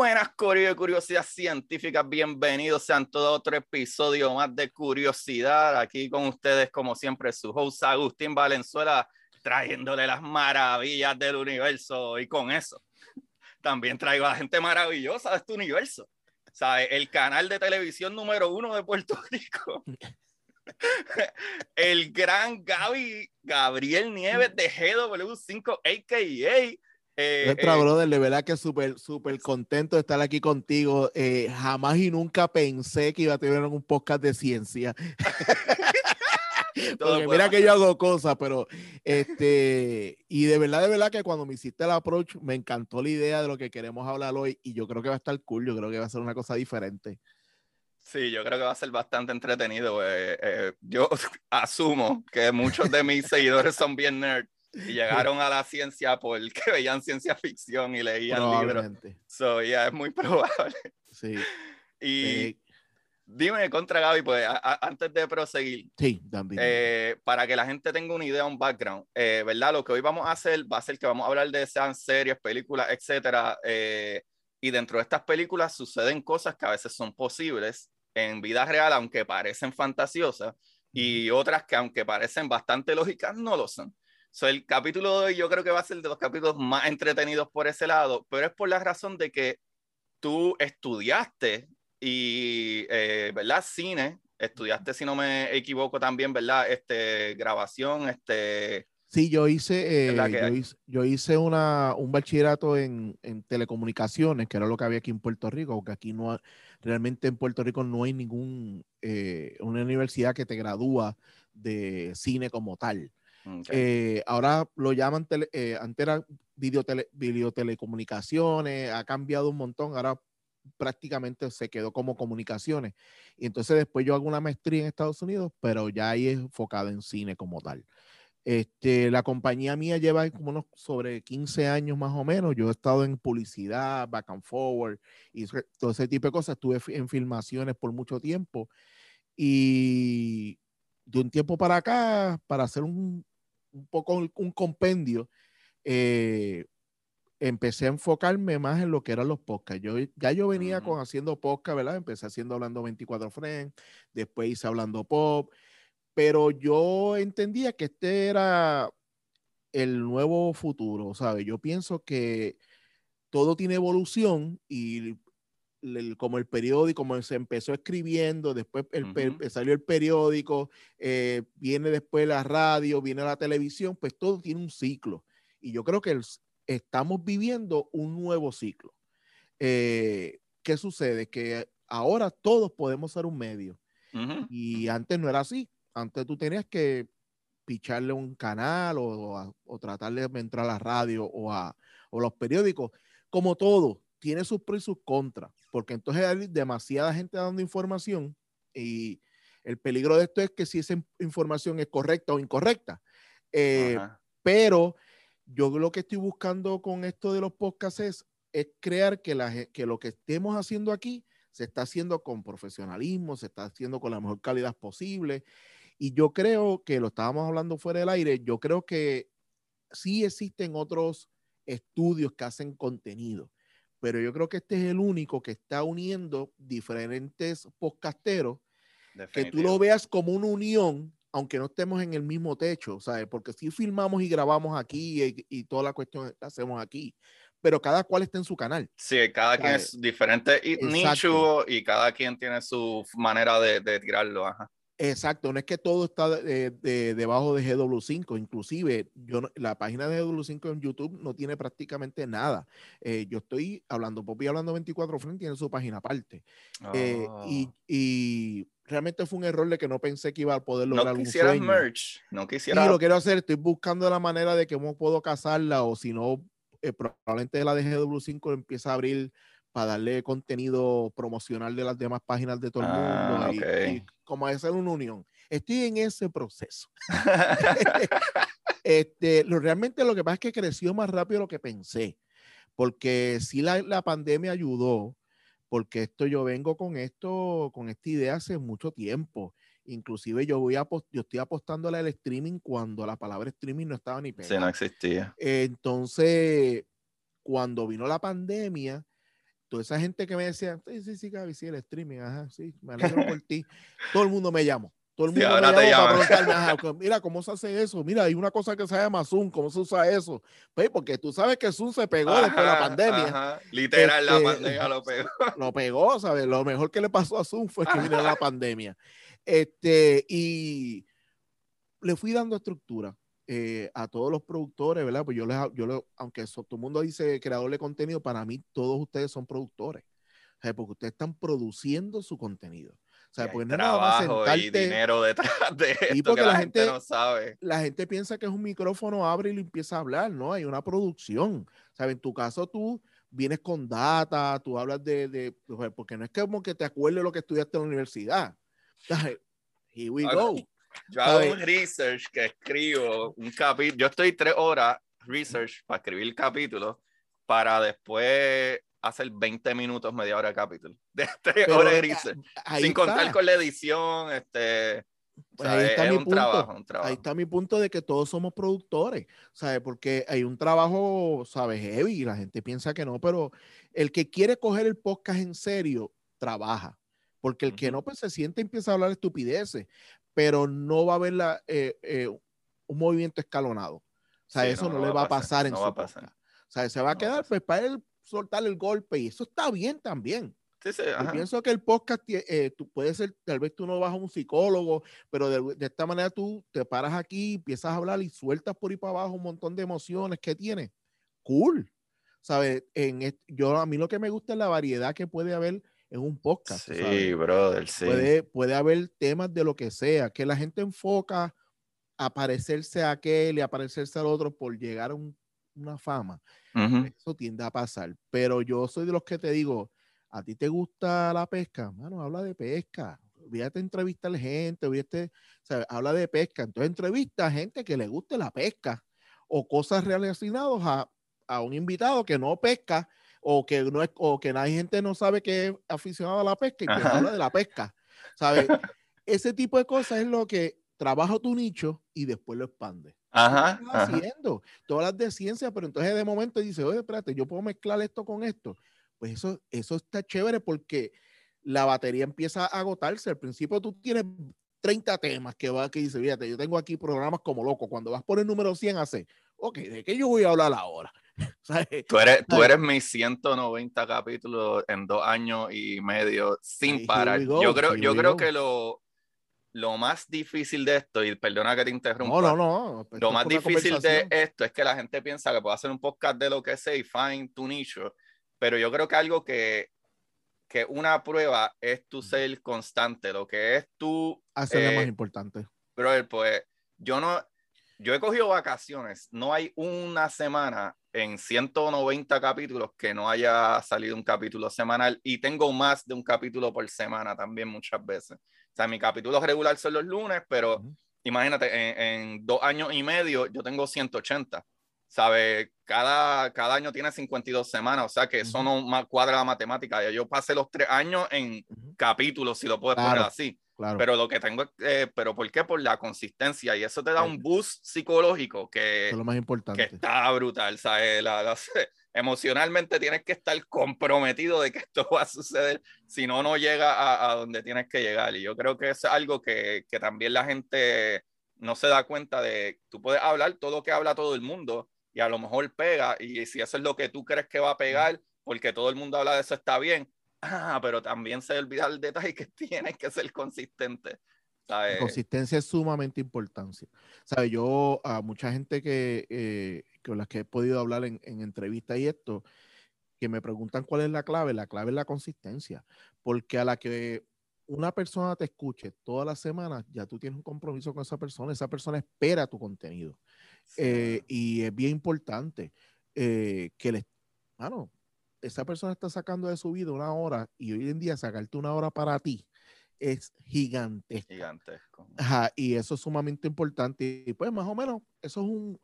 Buenas Corio de Curiosidad Científica, bienvenidos sean todos a otro episodio más de Curiosidad. Aquí con ustedes, como siempre, su host Agustín Valenzuela, trayéndole las maravillas del universo. Y con eso, también traigo a gente maravillosa de este universo. ¿Sabe? El canal de televisión número uno de Puerto Rico. El gran Gaby Gabriel Nieves de GW5 AKA eh, Nuestra eh, brother, de verdad que súper, súper contento de estar aquí contigo. Eh, jamás y nunca pensé que iba a tener un podcast de ciencia. Porque mira que yo hago cosas, pero este, y de verdad, de verdad que cuando me hiciste el approach, me encantó la idea de lo que queremos hablar hoy y yo creo que va a estar cool, yo creo que va a ser una cosa diferente. Sí, yo creo que va a ser bastante entretenido. yo asumo que muchos de mis seguidores son bien nerds y llegaron a la ciencia porque veían ciencia ficción y leían libros. So, yeah, es muy probable. Sí. Y eh, dime contra Gaby, pues antes de proseguir, sí, eh, para que la gente tenga una idea, un background, eh, ¿verdad? Lo que hoy vamos a hacer va a ser que vamos a hablar de esas series, películas, etcétera. y dentro de estas películas suceden cosas que a veces son posibles en vida real, aunque parecen fantasiosas, y otras que aunque parecen bastante lógicas, no lo son. So, el capítulo de hoy yo creo que va a ser de los capítulos más entretenidos por ese lado, pero es por la razón de que tú estudiaste y, eh, ¿verdad? Cine, estudiaste, si no me equivoco también, ¿verdad? Este, grabación, este... Sí, yo hice, eh, yo hice, una, un bachillerato en, en, telecomunicaciones, que era lo que había aquí en Puerto Rico, porque aquí no, realmente en Puerto Rico no hay ningún, eh, una universidad que te gradúa de cine como tal. Eh, ahora lo llaman, tele, eh, antes era videotele, videotelecomunicaciones, ha cambiado un montón, ahora prácticamente se quedó como comunicaciones. Y entonces después yo hago una maestría en Estados Unidos, pero ya ahí es enfocada en cine como tal. Este, la compañía mía lleva como unos sobre 15 años más o menos. Yo he estado en publicidad, back and forward y todo ese tipo de cosas. Estuve en filmaciones por mucho tiempo y de un tiempo para acá, para hacer un, un poco un compendio, eh, empecé a enfocarme más en lo que eran los podcasts. Yo, ya yo venía con haciendo podcast, ¿verdad? Empecé haciendo Hablando 24 Friends, después hice Hablando Pop, pero yo entendía que este era el nuevo futuro, ¿sabes? Yo pienso que todo tiene evolución y como el periódico, como se empezó escribiendo, después salió el periódico, eh, viene después la radio, viene la televisión, pues todo tiene un ciclo. Y yo creo que estamos viviendo un nuevo ciclo. Eh, ¿Qué sucede? Que ahora todos podemos ser un medio. Y antes no era así. Antes tú tenías que picharle un canal o, o, tratar de entrar a la radio o a o los periódicos. Como todo, tiene sus pros y sus contras, porque entonces hay demasiada gente dando información y el peligro de esto es que si esa información es correcta o incorrecta. Eh, pero yo lo que estoy buscando con esto de los podcasts es, crear que, la, que lo que estemos haciendo aquí se está haciendo con profesionalismo, se está haciendo con la mejor calidad posible. Y yo creo que lo estábamos hablando fuera del aire, yo creo que sí existen otros estudios que hacen contenido pero yo creo que este es el único que está uniendo diferentes podcasteros que tú lo veas como una unión, aunque no estemos en el mismo techo, ¿sabes? Porque si filmamos y grabamos aquí y, toda la cuestión hacemos aquí, pero cada cual está en su canal. Sí, cada quien es diferente y nicho y cada quien tiene su manera de, tirarlo. Ajá. Exacto, no es que todo está de, debajo de GW5, inclusive yo la página de GW5 en YouTube no tiene prácticamente nada. Eh, yo estoy hablando, Poppy hablando 24 Friends tiene su página aparte. Eh, ah. y, realmente fue un error de que no pensé que iba a poder lograr no quisiera merch, no quisiera. Sí, lo quiero hacer, estoy buscando la manera de cómo puedo casarla o si no, eh, probablemente la de GW5 empieza a abrir para darle contenido promocional de las demás páginas de todo el mundo ah, y, como hacer una unión. Estoy en ese proceso. este, lo, realmente lo que pasa es que creció más rápido de lo que pensé, porque sí la, la pandemia ayudó, porque esto yo vengo con esto, con esta idea hace mucho tiempo. Inclusive yo voy a yo estoy apostando al streaming cuando la palabra streaming no estaba ni pegada. Sí, no existía. Entonces, cuando vino la pandemia, toda esa gente que me decía, sí, sí, sí, Gaby, sí, el streaming, ajá, sí, me alegro por ti. Todo el mundo me llamó. Todo el mundo me llamó para preguntarme, ajá, mira, ¿cómo se hace eso? Mira, hay una cosa que se llama Zoom, ¿cómo se usa eso? Pues porque tú sabes que Zoom se pegó después de la pandemia. Ajá. Literal, la este, pandemia lo pegó. Lo pegó, ¿sabes? Lo mejor que le pasó a Zoom fue que vino la pandemia. Este, y le fui dando estructura. Eh, a todos los productores, ¿verdad? Pues yo les, yo aunque todo el mundo dice creador de contenido, para mí todos ustedes son productores. O sea, porque ustedes están produciendo su contenido. O sea, pues no trabajo y dinero detrás de esto y porque la, gente, no sabe. La gente piensa que es un micrófono, abre y lo empieza a hablar, ¿no? Hay una producción. ¿Sabes? En tu caso tú vienes con data, tú hablas de, de, porque no es como que te acuerdes lo que estudiaste en la universidad. Here we go. Yo hago un research que escribo un capítulo. Yo estoy tres horas research para escribir el capítulo para después hacer 20 minutos, media hora de capítulo. De tres horas de research. Sin contar con la edición, este. Pues ahí está mi punto. Trabajo, Ahí está mi punto de que todos somos productores, ¿sabes? Porque hay un trabajo, ¿sabes? Heavy y la gente piensa que no, pero el que quiere coger el podcast en serio, trabaja. Porque el que no, pues se siente y empieza a hablar estupideces pero no va a haber la, eh, eh, un movimiento escalonado. O sea, eso no, le va a pasar, en su va O sea, se va a quedar pues para él soltar el golpe y eso está bien también. Sí, sí, pienso que el podcast, eh, tú puedes ser, tal vez tú no vas a un psicólogo, pero de, de, esta manera tú te paras aquí, empiezas a hablar y sueltas por ahí para abajo un montón de emociones que tienes. Cool. ¿Sabes? En, yo, a mí lo que me gusta es la variedad que puede haber en un podcast. Sí, brother, sí. Puede, puede haber temas de lo que sea, que la gente enfoca a parecerse a aquel y a parecerse al otro por llegar a una fama. Eso tiende a pasar. Pero yo soy de los que te digo, ¿a ti te gusta la pesca? Mano, habla de pesca. Olvídate a entrevistar gente, olvídate, o habla de pesca. Entonces entrevista a gente que le guste la pesca o cosas relacionadas a, a un invitado que no pesca o que no es, o que la gente no sabe que es aficionado a la pesca y que habla de la pesca. ¿Sabes? Ese tipo de cosas es lo que trabaja tu nicho y después lo expande. Ajá, haciendo todas las de ciencia, pero entonces de momento dice, oye, espérate, yo puedo mezclar esto con esto. Pues eso, eso está chévere porque la batería empieza a agotarse. Al principio tú tienes 30 temas que va que dice, fíjate, yo tengo aquí programas como loco. Cuando vas por el número 100 hace, ok, ¿de qué yo voy a hablar ahora? Tú eres, tú eres mis 190 capítulos en dos años y medio sin parar. yo creo, yo creo que lo, lo más difícil de esto, y perdona que te interrumpa, no, no, no, lo más difícil de esto es que la gente piensa que puede hacer un podcast de lo que sea y find tu nicho, pero yo creo que algo que, que una prueba es tu ser constante, lo que es tu... Hacer lo más eh, importante. Pero pues yo no, yo he cogido vacaciones, no hay una semana en 190 capítulos que no haya salido un capítulo semanal y tengo más de un capítulo por semana también muchas veces. O sea, mi capítulo regular son los lunes, pero imagínate, en, dos años y medio yo tengo 180. ¿Sabe? Cada, cada año tiene 52 semanas, o sea que eso no cuadra la matemática. Yo pasé los tres años en capítulos, si lo puedes poner así. Pero lo que tengo, eh, pero ¿por qué? Por la consistencia y eso te da un boost psicológico que, lo más importante. que está brutal, ¿sabes? emocionalmente tienes que estar comprometido de que esto va a suceder, si no, no llega a, a, donde tienes que llegar. Y yo creo que es algo que, que también la gente no se da cuenta de, tú puedes hablar todo lo que habla todo el mundo y a lo mejor pega, y si eso es lo que tú crees que va a pegar, porque todo el mundo habla de eso, está bien, Ah, pero también se olvida el detalle que tienes que ser consistente. La consistencia es sumamente importante. ¿Sabe? Yo, a mucha gente que, eh, con las que he podido hablar en, en entrevistas y esto, que me preguntan cuál es la clave, la clave es la consistencia. Porque a la que una persona te escuche todas las semanas, ya tú tienes un compromiso con esa persona, esa persona espera tu contenido. Eh, y es bien importante eh, que le, mano, esa persona está sacando de su vida una hora y hoy en día sacarte una hora para ti es gigantesco. Gigantesco. Ajá, y eso es sumamente importante. Y pues más o menos, eso es un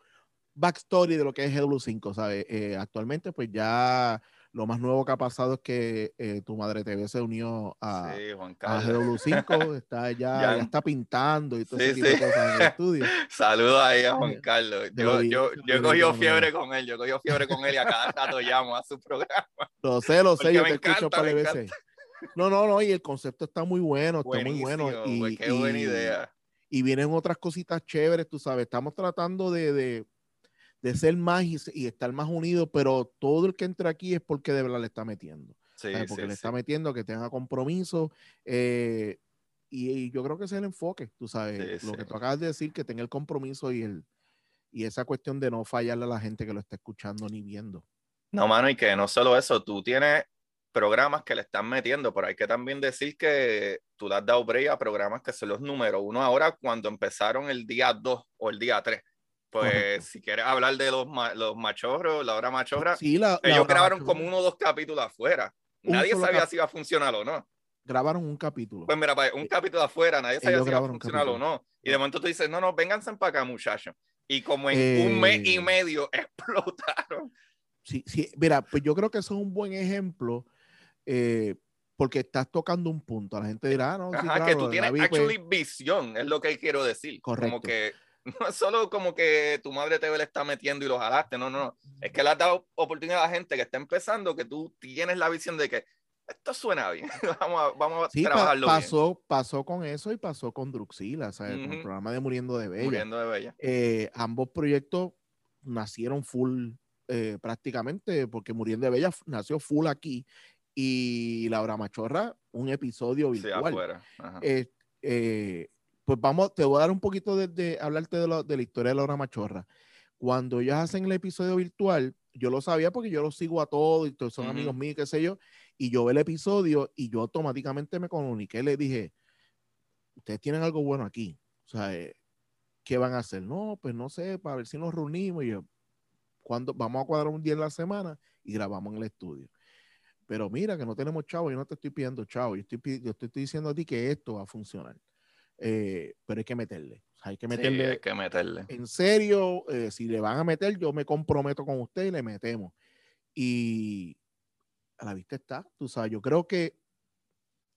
backstory de lo que es GW5, ¿sabes? Eh, actualmente pues ya lo más nuevo que ha pasado es que eh, tu madre TV se unió a, GW5, está ya, está pintando y todo ese tipo de cosas en el estudio. Saludos ahí a Juan Carlos. Yo, yo, yo he cogido fiebre con él, yo he cogido fiebre con él y a cada rato llamo a su programa. Lo sé, lo sé, yo te escucho para veces. No, no, no, y el concepto está muy bueno, está muy bueno. Y, qué buena idea. Y vienen otras cositas chéveres, tú sabes, estamos tratando de de ser más y, estar más unidos, pero todo el que entra aquí es porque de verdad le está metiendo. Sí, porque le está metiendo, que tenga compromiso. Eh, y, yo creo que ese es el enfoque, tú sabes, lo que tú acabas de decir, que tenga el compromiso y, el, y esa cuestión de no fallarle a la gente que lo está escuchando ni viendo. No, mano, y que no solo eso, tú tienes programas que le están metiendo, pero hay que también decir que tú le has dado break a programas que son los números uno ahora cuando empezaron el día 2 o el día 3 pues si quieres hablar de los, los machorros, la hora machorra, ellos grabaron como uno o dos capítulos afuera. nadie sabía si iba a funcionar o no. Grabaron un capítulo. Pues mira, un capítulo afuera, nadie sabía si iba a funcionar o no. Y de momento tú dices, no, no, vénganse para acá, muchachos. Y como en un mes y eh. medio explotaron. Sí, sí, mira, pues yo creo que eso es un buen ejemplo. Eh, porque estás tocando un punto. La gente dirá, ah, no, Ajá, que tú tienes pues actually visión, es lo que quiero decir. Correcto. Como que no es solo como que tu madre te le está metiendo y lo jalaste, no, no, es que le has dado oportunidad a la gente que está empezando, que tú tienes la visión de que esto suena bien, vamos a, vamos a trabajarlo pasó, bien. Pasó con eso y pasó con Druxila, con el programa de Muriendo de Bella. Muriendo de Bella. Eh, ambos proyectos nacieron full eh, prácticamente, porque Muriendo de Bella nació full aquí y Laura Machorra, un episodio virtual. Sí, afuera. Eh, pues vamos, te voy a dar un poquito de, hablarte de, de, la historia de Laura Machorra. Cuando ellos hacen el episodio virtual, yo lo sabía porque yo lo sigo a todos y todos son amigos míos, qué sé yo, y yo ve el episodio y yo automáticamente me comuniqué, le dije, ustedes tienen algo bueno aquí, o sea, eh, ¿qué van a hacer? No, pues no sé, para ver si nos reunimos y yo, cuando vamos a cuadrar un día en la semana y grabamos en el estudio. Pero mira que no tenemos chavo, yo no te estoy pidiendo chavo, yo estoy, yo te estoy diciendo a ti que esto va a funcionar. Eh, pero hay que meterle. hay que meterle. hay que meterle. En serio, eh, si le van a meter, yo me comprometo con usted y le metemos. Y a la vista está, tú sabes, yo creo que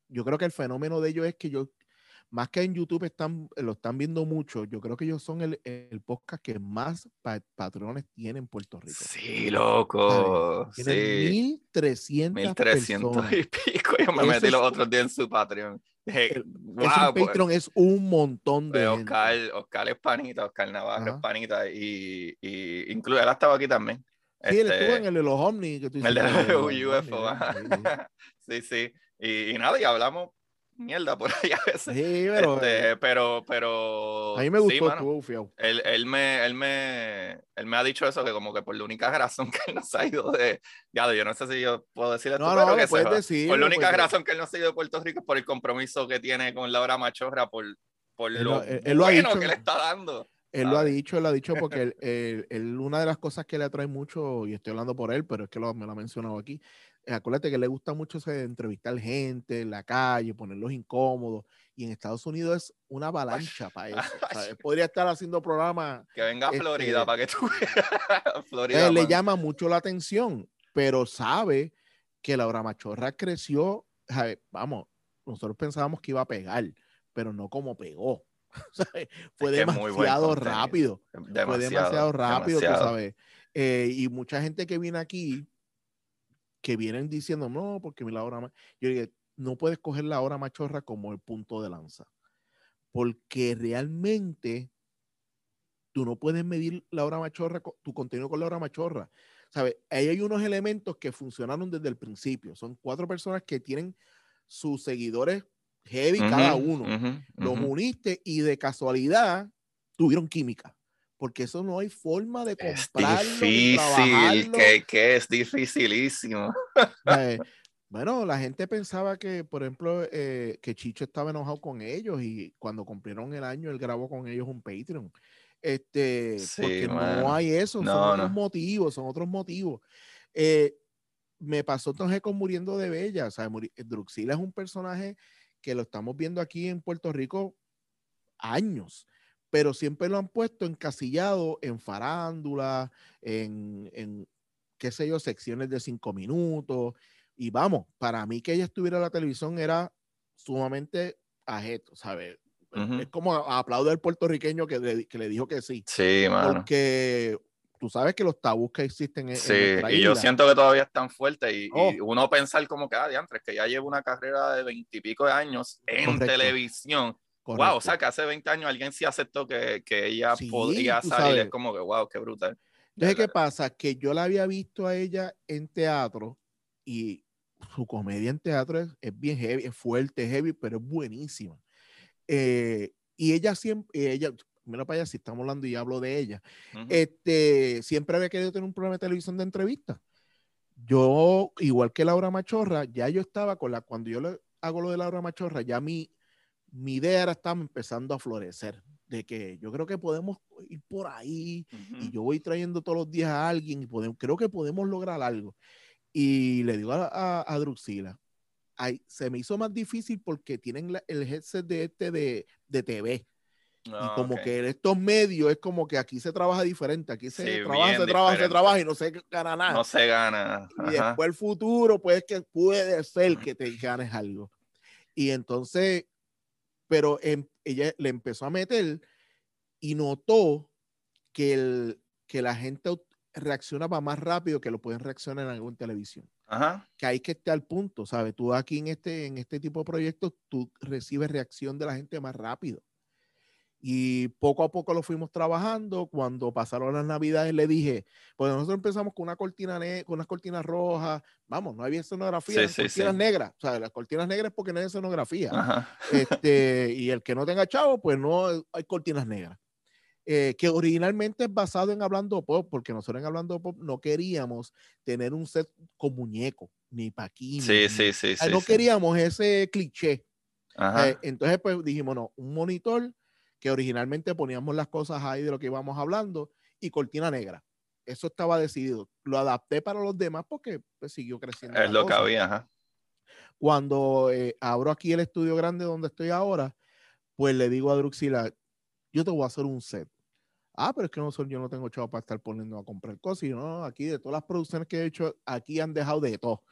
yo creo que el fenómeno de ellos es que yo, más que en YouTube están, lo están viendo mucho, yo creo que ellos son el, el podcast que más patrones tienen en Puerto Rico. Sí, loco. Tienen 1300 1300 y pico. Yo me metí los otros días en su Patreon. Hey, wow, pues. Patreon es un montón de. Oscar, Oscar es panita, Oscar Navarro es panita. Y, y incluye, él ha estado aquí también. Sí, él estuvo este, en el de los ovnis. Que tú el de los UFO. sí, sí. Y, y, nada, y hablamos mierda por ahí a veces. Sí, pero, este, pero, pero. A mí me gustó, sí, él, él, me, él, me, él me ha dicho eso, que como que por la única razón que él no se ha ido de. Ya, yo no sé si yo puedo decir esto, no, pero no, que puedes decir, Por la única razón que él no se ha ido de Puerto Rico es por el compromiso que tiene con Laura Machorra, por, por lo, él, lo bueno que le está dando. Él lo ha dicho, él lo ha dicho porque él, él, una de las cosas que le atrae mucho, y estoy hablando por él, pero es que lo, me lo ha mencionado aquí, eh, acuérdate que le gusta mucho entrevistar gente en la calle, ponerlos incómodos. Y en Estados Unidos es una avalancha para eso. podría estar haciendo programas. Que venga a Florida este para que tú Florida. Eh, le llama mucho la atención, pero sabe que Laura Machorra creció. Vamos, nosotros pensábamos que iba a pegar, pero no como pegó. Fue demasiado rápido. Fue demasiado rápido, tú sabes. Eh, y mucha gente que viene aquí que vienen diciendo, no, porque la hora más. Yo digo, no puedes coger la hora machorra como el punto de lanza. Porque realmente tú no puedes medir la hora machorra, tu contenido con la hora machorra. ¿Sabes? Ahí hay unos elementos que funcionaron desde el principio. Son cuatro personas que tienen sus seguidores heavy cada uno. Los uniste y de casualidad tuvieron química. Porque eso no hay forma de comprarlo. Es difícil, que, que, es dificilísimo. Eh, bueno, la gente pensaba que, por ejemplo, eh, que Chicho estaba enojado con ellos y cuando cumplieron el año, él grabó con ellos un Patreon. Este, porque no hay eso, son otros motivos, son otros motivos. Eh, me pasó entonces con Muriendo de Bella, o sea, Druxila es un personaje que lo estamos viendo aquí en Puerto Rico años, pero siempre lo han puesto encasillado en farándula, en, en qué sé yo, secciones de cinco minutos, y vamos, para mí que ella estuviera en la televisión era sumamente ajeto, ¿sabes? Es como aplaudir al puertorriqueño que le, que le dijo que sí. Sí, mano. Porque tú sabes que los tabús que existen en, sí, y yo siento que todavía están fuertes y, oh. uno pensar como que, ah, diantres, que ya lleva una carrera de veintipico de años en televisión. Wow, o sea, que hace 20 años alguien sí aceptó que, que ella podía salir, es como que, wow, qué brutal. Entonces, ¿qué pasa? Que yo la había visto a ella en teatro y su comedia en teatro es, bien heavy, es fuerte, heavy, pero es buenísima. Eh, y ella siempre, ella, mira para allá, si estamos hablando y hablo de ella, este, siempre había querido tener un programa de televisión de entrevista. Yo, igual que Laura Machorra, ya yo estaba con la, cuando yo le hago lo de Laura Machorra, ya mi, mi idea era estaba empezando a florecer, de que yo creo que podemos ir por ahí y yo voy trayendo todos los días a alguien y podemos, creo que podemos lograr algo. Y le digo a, a, Druxila, se me hizo más difícil porque tienen el headset de este de, de TV. y ah, como que en estos medios es como que aquí se trabaja diferente, aquí se trabaja, se trabaja, se trabaja y no se gana nada. No se gana. Y después el futuro, pues que puede ser que te ganes algo. Y entonces, pero em, ella le empezó a meter y notó que, el, que la gente reaccionaba más rápido que lo pueden reaccionar en alguna televisión. Que hay que estar al punto, ¿sabes? Tú aquí en este, en este tipo de proyectos, tú recibes reacción de la gente más rápido. Y poco a poco lo fuimos trabajando. Cuando pasaron las navidades le dije, pues nosotros empezamos con una cortina con unas cortinas rojas. Vamos, no había escenografía, cortinas negras. O sea, las cortinas negras porque no hay escenografía. Este, y el que no tenga chavo, pues no hay cortinas negras. Eh, que originalmente es basado en Hablando Pop, porque nosotros en Hablando Pop no queríamos tener un set con muñeco, ni paquín. Sí, sí, sí, sí. No queríamos ese cliché. Eh, entonces, pues dijimos, no, un monitor que originalmente poníamos las cosas ahí de lo que íbamos hablando y cortina negra. Eso estaba decidido. Lo adapté para los demás porque pues, siguió creciendo. Es lo que había. Ajá. Cuando eh, abro aquí el estudio grande donde estoy ahora, pues le digo a Druxila, yo te voy a hacer un set ah, pero es que no, yo no tengo chavo para estar poniendo a comprar cosas. Y no, aquí de todas las producciones que he hecho, aquí han dejado de todo.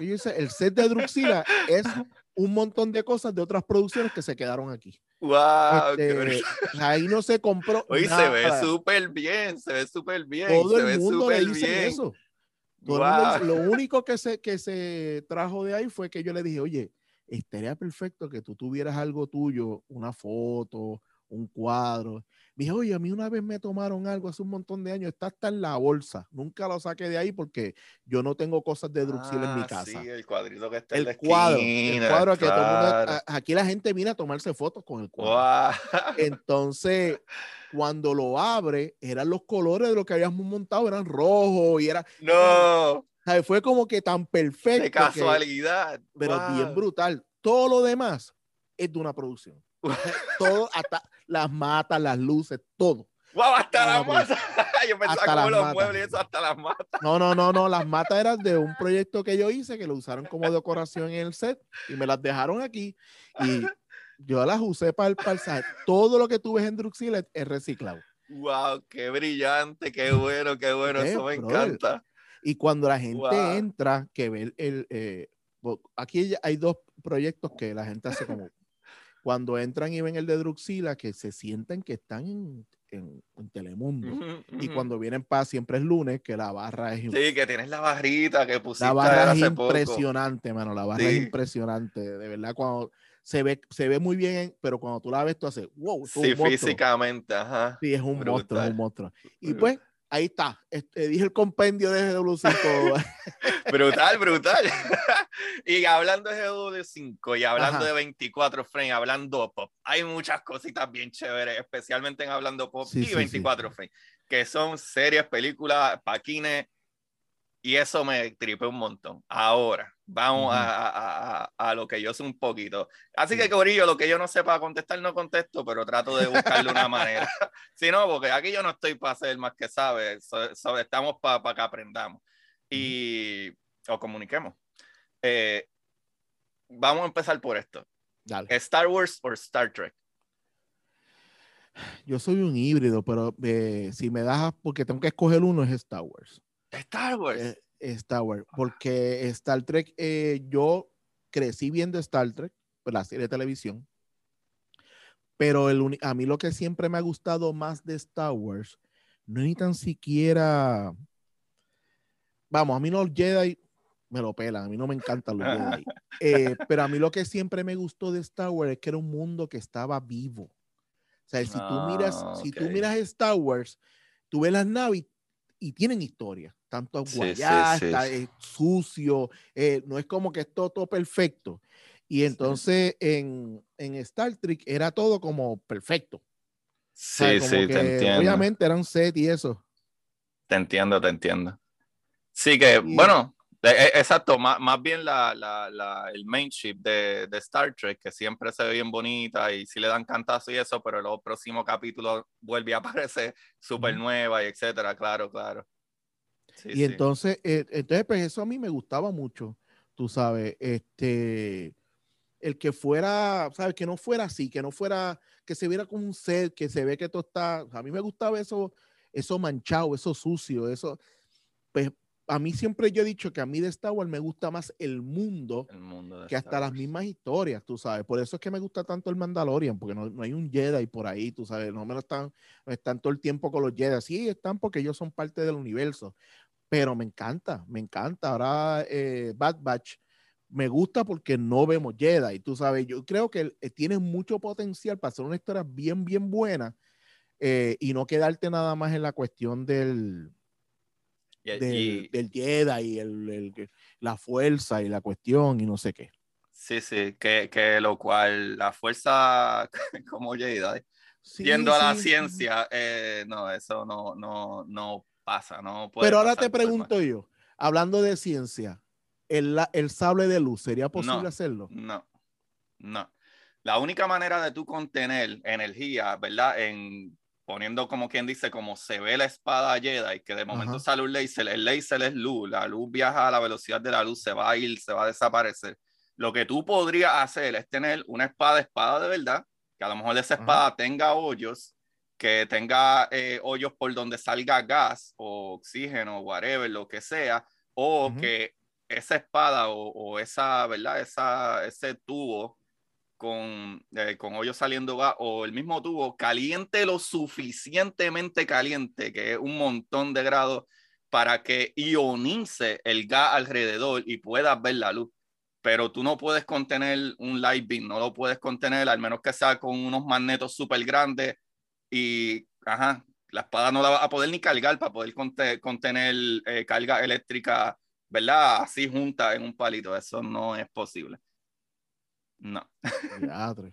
Y el set de Druxila es un montón de cosas de otras producciones que se quedaron aquí. ¡Wow! Este, ahí no se compró. Oye, se ve súper bien, se ve súper bien. Todo el mundo le dice eso. lo único que se, que se trajo de ahí fue que yo le dije, oye, estaría perfecto que tú tuvieras algo tuyo, una foto, un cuadro. Me dije, oye, a mí una vez me tomaron algo hace un montón de años, está hasta en la bolsa. Nunca lo saqué de ahí porque yo no tengo cosas de Druxil en mi ah, casa. Sí, el cuadrito que está el en la cuadro, el cuadro que aquí la gente viene a tomarse fotos con el cuadro. Entonces, cuando lo abre, eran los colores de lo que habíamos montado, eran rojos y era. No. Fue como que tan perfecto. De casualidad. pero bien brutal. Todo lo demás es de una producción. todo, hasta las matas, las luces, todo. Wow, hasta las matas. Yo pensaba como los muebles eso, hasta las matas. No, no, no, no. Las matas eran de un proyecto que yo hice que lo usaron como decoración en el set y me las dejaron aquí. Y yo las usé para el, para Todo lo que tú ves en Druxil es reciclado. Wow, qué brillante, qué bueno, qué bueno. eso me encanta. Y cuando la gente entra, que ve el, eh, aquí hay dos proyectos que la gente hace como cuando entran y ven el de Druxila, que se sienten que están en, en, Telemundo. Y cuando vienen paz, siempre es lunes, que la barra es. Sí, que tienes la barrita que pusiste. La barra es impresionante, mano. La barra es impresionante. De verdad, cuando se ve, se ve muy bien, pero cuando tú la ves, tú haces, wow. Sí, físicamente, ajá. Sí, es un monstruo, es un monstruo. Y pues, Ahí está. Este, dije el compendio de GW5. brutal, brutal. y hablando de GW5 y hablando de 24 frames, hablando pop, hay muchas cositas bien chéveres, especialmente en hablando pop y 24 frames, que son series, películas, paquines, y eso me tripe un montón. Ahora, vamos a, a, a, lo que yo sé un poquito. Así que, Corillo, lo que yo no sepa contestar, no contesto, pero trato de buscarle una manera. si no, porque aquí yo no estoy para ser más que sabe, estamos para que aprendamos y o comuniquemos. Eh, vamos a empezar por esto. ¿Star Wars o Star Trek? Yo soy un híbrido, pero eh, si me das, porque tengo que escoger uno, es Star Wars. Star Wars. Eh, Star Wars, porque Star Trek, eh, yo crecí viendo Star Trek, pues, la serie de televisión, pero el, a mí lo que siempre me ha gustado más de Star Wars, no es ni tan siquiera, vamos, a mí los Jedi me lo pelan, a mí no me encantan los Jedi, eh, pero a mí lo que siempre me gustó de Star Wars es que era un mundo que estaba vivo. O sea, si tú miras, ah, si tú miras Star Wars, tú ves las naves y tienen historia tanto guayá, está sucio, eh, no es como que es todo, perfecto. Y entonces en, en, Star Trek era todo como perfecto. Sí, sí, te entiendo. Obviamente eran set y eso. Te entiendo, te entiendo. Sí, que bueno, e, e, exacto, más, más bien la, la, la, el main ship de, de, Star Trek, que siempre se ve bien bonita y sí le dan cantazo y eso, pero el próximo capítulo vuelve a aparecer súper nueva y etcétera, claro, claro y entonces, eh, entonces, pues eso a mí me gustaba mucho, tú sabes, este, el que fuera, sabes, que no fuera así, que no fuera, que se viera como un set, que se ve que todo está, a mí me gustaba eso, eso manchado, eso sucio, eso, pues a mí siempre yo he dicho que a mí de Star Wars me gusta más el mundo, que hasta las mismas historias, tú sabes. Por eso es que me gusta tanto el Mandalorian, porque no, hay un Jedi por ahí, tú sabes. No me lo están, están todo el tiempo con los Jedi. Sí, están porque ellos son parte del universo pero me encanta, me encanta. Ahora eh, Bad Batch me gusta porque no vemos Jedi, tú sabes, yo creo que eh, tiene mucho potencial para hacer una historia bien, bien buena eh, y no quedarte nada más en la cuestión del, del, Jedi y el, la fuerza y la cuestión y no sé qué. Sí, sí, que, que lo cual la fuerza como Jedi, yendo a la ciencia, no, eso no, no, no pasa, ¿no? Pero ahora te pregunto yo, hablando de ciencia, ¿el, el sable de luz sería posible hacerlo? No, no. La única manera de tú contener energía, ¿verdad? En poniendo como quien dice, como se ve la espada Jedi, que de momento sale un láser, el láser es luz, la luz viaja a la velocidad de la luz, se va a ir, se va a desaparecer. Lo que tú podrías hacer es tener una espada, espada de verdad, que a lo mejor esa espada tenga hoyos que tenga eh, hoyos por donde salga gas o oxígeno, whatever, lo que sea, o que esa espada o, esa, ¿verdad? Esa, ese tubo con, eh, con hoyos saliendo gas o el mismo tubo caliente lo suficientemente caliente, que es un montón de grados, para que ionice el gas alrededor y puedas ver la luz. Pero tú no puedes contener un light beam, no lo puedes contener, al menos que sea con unos magnetos súper grandes y, ajá, la espada no la va a poder ni cargar para poder contener eh, carga eléctrica, ¿verdad? Así junta en un palito. Eso no es posible. No.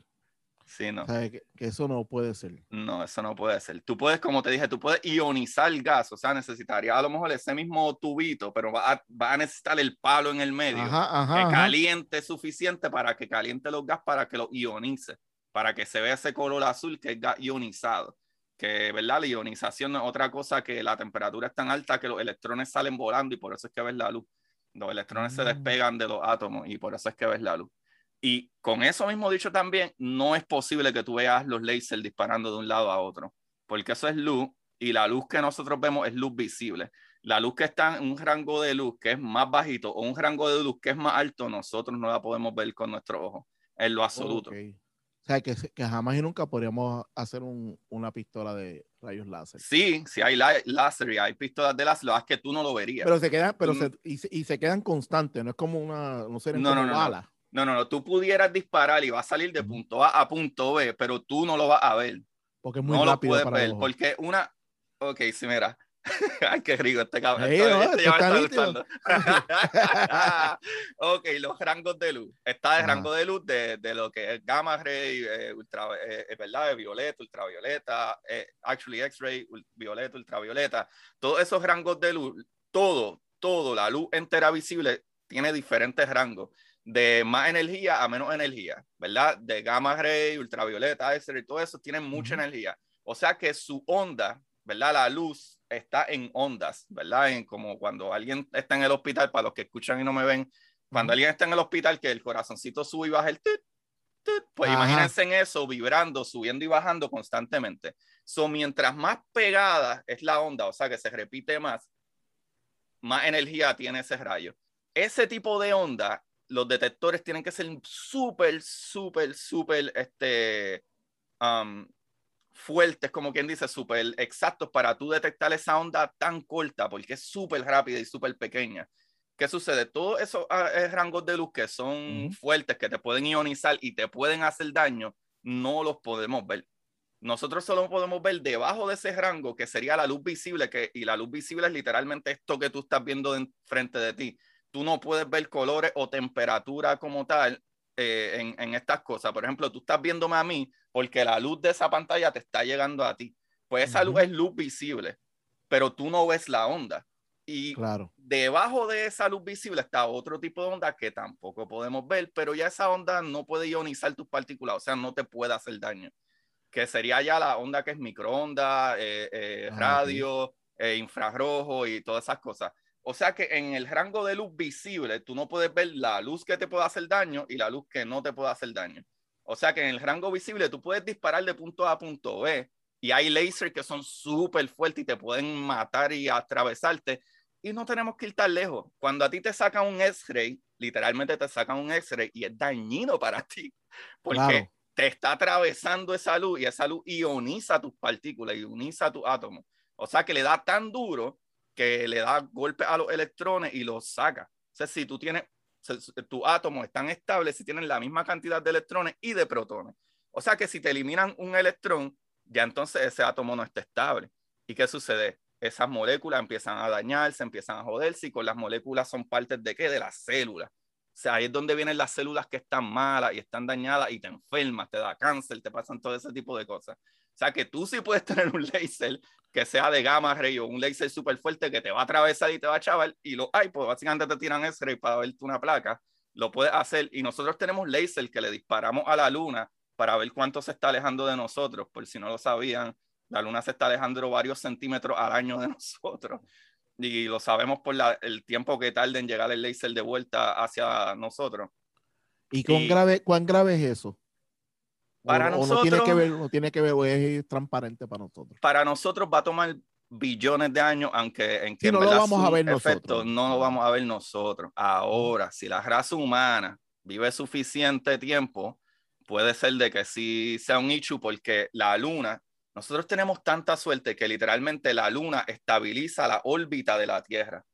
Sí, no. que, eso no puede ser. No, eso no puede ser. Tú puedes, como te dije, tú puedes ionizar el gas, o sea, necesitaría a lo mejor ese mismo tubito, pero va a, va a necesitar el palo en el medio que caliente suficiente para que caliente los gas para que lo ionice para que se vea ese color azul que es ionizado. Que, ¿verdad? La ionización no es otra cosa que la temperatura es tan alta que los electrones salen volando y por eso es que ves la luz. Los electrones se mm. despegan de los átomos y por eso es que ves la luz. Y con eso mismo dicho también, no es posible que tú veas los láseres disparando de un lado a otro, porque eso es luz y la luz que nosotros vemos es luz visible. La luz que está en un rango de luz que es más bajito o un rango de luz que es más alto, nosotros no la podemos ver con nuestro ojo, en lo absoluto. O sea, que, que jamás y nunca podríamos hacer un, una pistola de rayos láser. Sí, sí hay láser y hay pistolas de láser, lo que que tú no lo verías. Pero se quedan, pero se, y, y, se, quedan constantes, no es como una, no sé, no, no, no, bala. No. no, no, tú pudieras disparar y va a salir de punto A a punto B, pero tú no lo vas a ver. Porque es muy no rápido lo puedes ver, porque una, ok, sí, mira, Ay, qué rico este cabrón. este ya me está ok, los rangos de luz. Está el rango de luz de, de, lo que es gamma ray, eh, ultra, eh, ¿verdad? Violeta, ultravioleta, eh, actually X-ray, violeta, ultravioleta. Todos esos rangos de luz, todo, todo, la luz entera visible tiene diferentes rangos de más energía a menos energía, ¿verdad? De gamma ray, ultravioleta, X-ray, todo eso tienen mucha energía. O sea que su onda, ¿verdad? La luz está en ondas, ¿verdad? En como cuando alguien está en el hospital, para los que escuchan y no me ven, cuando alguien está en el hospital, que el corazoncito sube y baja el tit, pues imagínense en eso, vibrando, subiendo y bajando constantemente. So, mientras más pegada es la onda, o sea, que se repite más, más energía tiene ese rayo. Ese tipo de onda, los detectores tienen que ser súper, súper, súper, este, um, fuertes, como quien dice, súper exactos para tú detectar esa onda tan corta, porque es súper rápida y súper pequeña. ¿Qué sucede? Todos esos ah, eh, rangos de luz que son fuertes, que te pueden ionizar y te pueden hacer daño, no los podemos ver. Nosotros solo podemos ver debajo de ese rango, que sería la luz visible, que, y la luz visible es literalmente esto que tú estás viendo frente de ti. Tú no puedes ver colores o temperatura como tal eh, en, en, estas cosas. Por ejemplo, tú estás viéndome a mí porque la luz de esa pantalla te está llegando a ti. Pues esa luz es luz visible, pero tú no ves la onda. Y claro. debajo de esa luz visible está otro tipo de onda que tampoco podemos ver, pero ya esa onda no puede ionizar tus partículas, o sea, no te puede hacer daño. Que sería ya la onda que es microondas, eh, eh, ah, radio, infrarrojo y todas esas cosas. O sea que en el rango de luz visible, tú no puedes ver la luz que te puede hacer daño y la luz que no te puede hacer daño. O sea que en el rango visible tú puedes disparar de punto A a punto B y hay lasers que son súper fuertes y te pueden matar y atravesarte y no tenemos que ir tan lejos. Cuando a ti te sacan un X-ray, literalmente te sacan un X-ray y es dañino para ti porque te está atravesando esa luz y esa luz ioniza tus partículas, ioniza tus átomos. O sea que le da tan duro que le da golpe a los electrones y los saca. O sea, si tú tienes, tus átomos están estables si tienen la misma cantidad de electrones y de protones. O sea que si te eliminan un electrón, ya entonces ese átomo no está estable. ¿Y qué sucede? Esas moléculas empiezan a dañarse, empiezan a joderse y con las moléculas son partes de qué? De las células. O sea, ahí es donde vienen las células que están malas y están dañadas y te enfermas, te da cáncer, te pasan todo ese tipo de cosas. O sea, que tú sí puedes tener un láser que sea de gamma ray o un láser súper fuerte que te va a atravesar y te va a chaval y lo hay, pues básicamente te tiran ese ray para verte una placa, lo puedes hacer y nosotros tenemos láser que le disparamos a la luna para ver cuánto se está alejando de nosotros, por si no lo sabían, la luna se está alejando varios centímetros al año de nosotros y lo sabemos por la, el tiempo que tarda en llegar el láser de vuelta hacia nosotros. ¿Y cuán, grave, cuán grave es eso? Para nosotros. no tiene que ver, no tiene que ver, es transparente para nosotros. Para nosotros va a tomar billones de años, aunque en que no lo vamos a ver nosotros. No lo vamos a ver nosotros. Ahora, si la raza humana vive suficiente tiempo, puede ser de que sí sea un issue, porque la luna, nosotros tenemos tanta suerte que literalmente la luna estabiliza la órbita de la Tierra.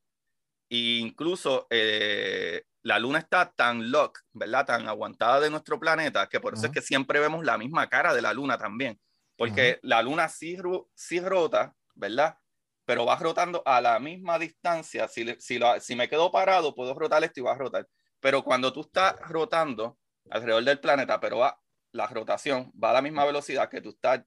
E incluso eh, la luna está tan lock, ¿verdad? Tan aguantada de nuestro planeta que por eso es que siempre vemos la misma cara de la luna también. Porque la luna sí, sí, rota, ¿verdad? Pero va rotando a la misma distancia. Si, si, si me quedo parado, puedo rotar esto y va a rotar. Pero cuando tú estás rotando alrededor del planeta, pero va, la rotación va a la misma velocidad que tú estás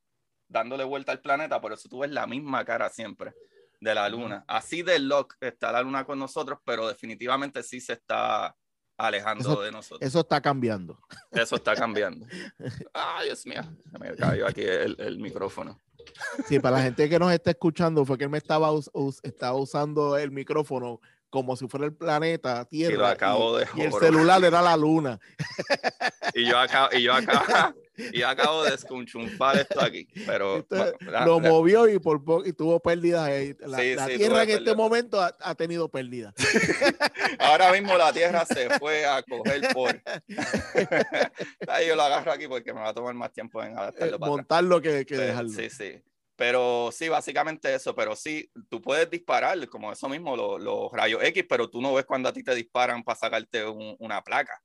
dándole vuelta al planeta, por eso tú ves la misma cara siempre de la luna. Así de lock está la luna con nosotros, pero definitivamente sí se está alejando de nosotros. Eso está cambiando. Eso está cambiando. Ay, Dios mío, me cayó aquí el, el, micrófono. Sí, para la gente que nos está escuchando, fue que él me estaba, estaba usando el micrófono como si fuera el planeta Tierra. Y, lo acabo de y el celular era la luna. Y yo acabo, y yo acabo, y acabo de escuchar esto aquí. Pero lo movió y, por y tuvo pérdidas. La, Tierra en este momento ha, tenido pérdidas. Ahora mismo la Tierra se fue a coger por. Ahí yo lo agarro aquí porque me va a tomar más tiempo en adaptarlo. Eh, montarlo que, que dejarlo. Sí, sí. Pero sí, básicamente eso, pero sí, tú puedes disparar como eso mismo, los, rayos X, pero tú no ves cuando a ti te disparan para sacarte una placa.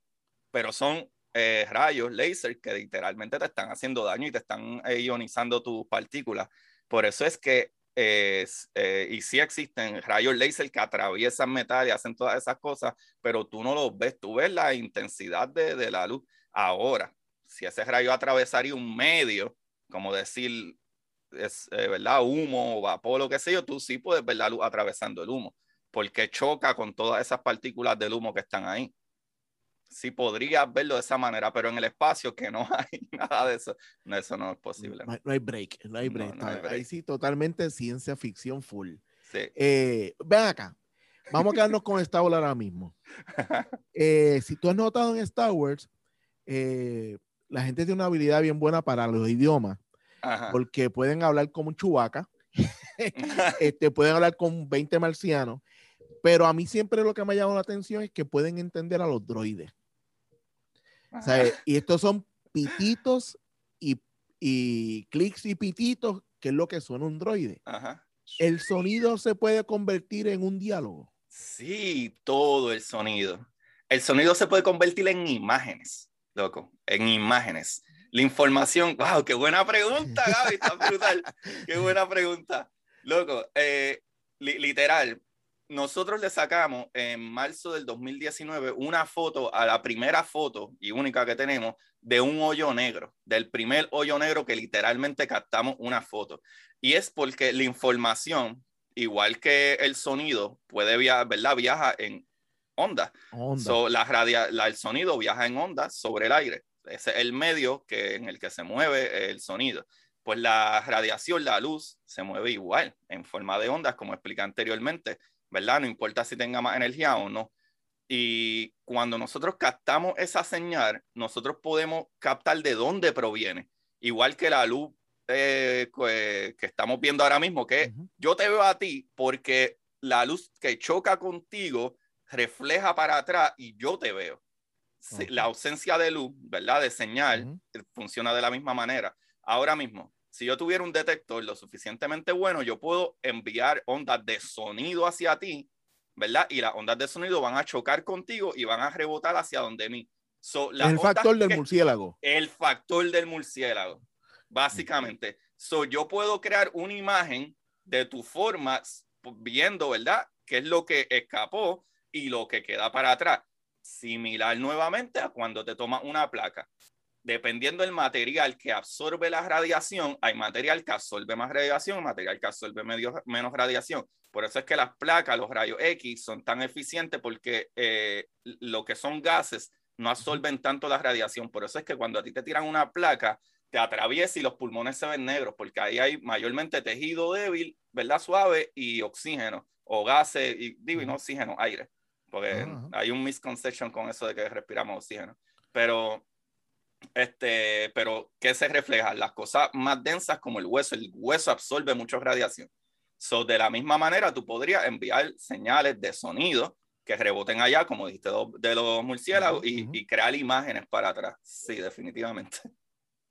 Pero son eh, rayos, láser, que literalmente te están haciendo daño y te están eh, ionizando tus partículas. Por eso es que es, eh, y sí existen rayos láser que atraviesan metal y hacen todas esas cosas, pero tú no los ves, tú ves la intensidad de, de la luz. Ahora, si ese rayo atravesaría un medio, como decir, es eh, verdad, humo o vapor, lo que sea, tú sí puedes ver la luz atravesando el humo, porque choca con todas esas partículas del humo que están ahí sí podrías verlo de esa manera, pero en el espacio que no hay nada de eso, no, eso no es posible. No, hay break, no hay break. Ahí sí, totalmente ciencia ficción full. Sí. Eh, ven acá, vamos a quedarnos con Star Wars ahora mismo. Eh, si tú has notado en Star Wars, la gente tiene una habilidad bien buena para los idiomas, porque pueden hablar como un chubaca, este, pueden hablar con 20 marcianos, pero a mí siempre lo que me ha llamado la atención es que pueden entender a los droides. y estos son pititos y, y clics y pititos, que es lo que suena un droide. El sonido se puede convertir en un diálogo. Sí, todo el sonido. El sonido se puede convertir en imágenes, loco, en imágenes. La información, wow, qué buena pregunta, Gaby, está brutal. qué buena pregunta. Loco, eh, literal, nosotros le sacamos en marzo del 2019 una foto a la primera foto y única que tenemos de un hoyo negro, del primer hoyo negro que literalmente captamos una foto. Y es porque la información, igual que el sonido, puede viajar, ¿verdad? Viaja en onda. la radia, el sonido viaja en onda sobre el aire. Ese es el medio que, en el que se mueve el sonido. Pues la radiación, la luz, se mueve igual, en forma de ondas, como expliqué anteriormente ¿verdad? No importa si tenga más energía o no. Y cuando nosotros captamos esa señal, nosotros podemos captar de dónde proviene. Igual que la luz eh, que, estamos viendo ahora mismo, que yo te veo a ti porque la luz que choca contigo refleja para atrás y yo te veo. La ausencia de luz, ¿verdad? De señal, funciona de la misma manera. Ahora mismo, si yo tuviera un detector lo suficientemente bueno, yo puedo enviar ondas de sonido hacia ti, ¿verdad? Y las ondas de sonido van a chocar contigo y van a rebotar hacia donde mí. el factor del murciélago. El factor del murciélago, básicamente. So, yo puedo crear una imagen de tu forma viendo, ¿verdad? ¿Qué es lo que escapó y lo que queda para atrás? Similar nuevamente a cuando te tomas una placa dependiendo del material que absorbe la radiación, hay material que absorbe más radiación, material que absorbe menos radiación. Por eso es que las placas, los rayos X, son tan eficientes porque eh, lo que son gases no absorben tanto la radiación. Por eso es que cuando a ti te tiran una placa, te atraviesa y los pulmones se ven negros, porque ahí hay mayormente tejido débil, ¿verdad? Suave y oxígeno, o gases, y digo, y no oxígeno, aire, porque hay un misconception con eso de que respiramos oxígeno. Pero este, pero ¿qué se refleja? Las cosas más densas como el hueso. El hueso absorbe mucha radiación. So, de la misma manera, tú podrías enviar señales de sonido que reboten allá, como dijiste, de los murciélagos, y, crear imágenes para atrás. Sí, definitivamente.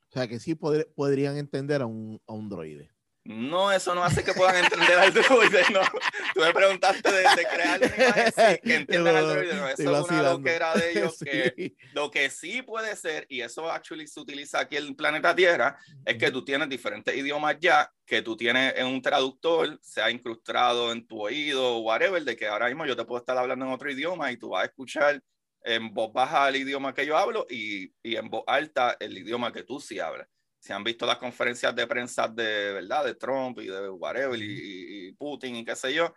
O sea, que sí podrían entender a un, a un droide. No, eso no hace que puedan entender al droide, no. Tú me preguntaste de, crear una imagen sí, que entiendan al droide, no. Eso es una loquera de ellos que lo que sí puede ser, y eso actually se utiliza aquí en el planeta Tierra, es que tú tienes diferentes idiomas ya, que tú tienes en un traductor, se ha incrustado en tu oído o whatever, de que ahora mismo yo te puedo estar hablando en otro idioma y tú vas a escuchar en voz baja el idioma que yo hablo y, y en voz alta el idioma que tú sí hablas si han visto las conferencias de prensa de verdad de Trump y de whatever y, Putin y qué sé yo,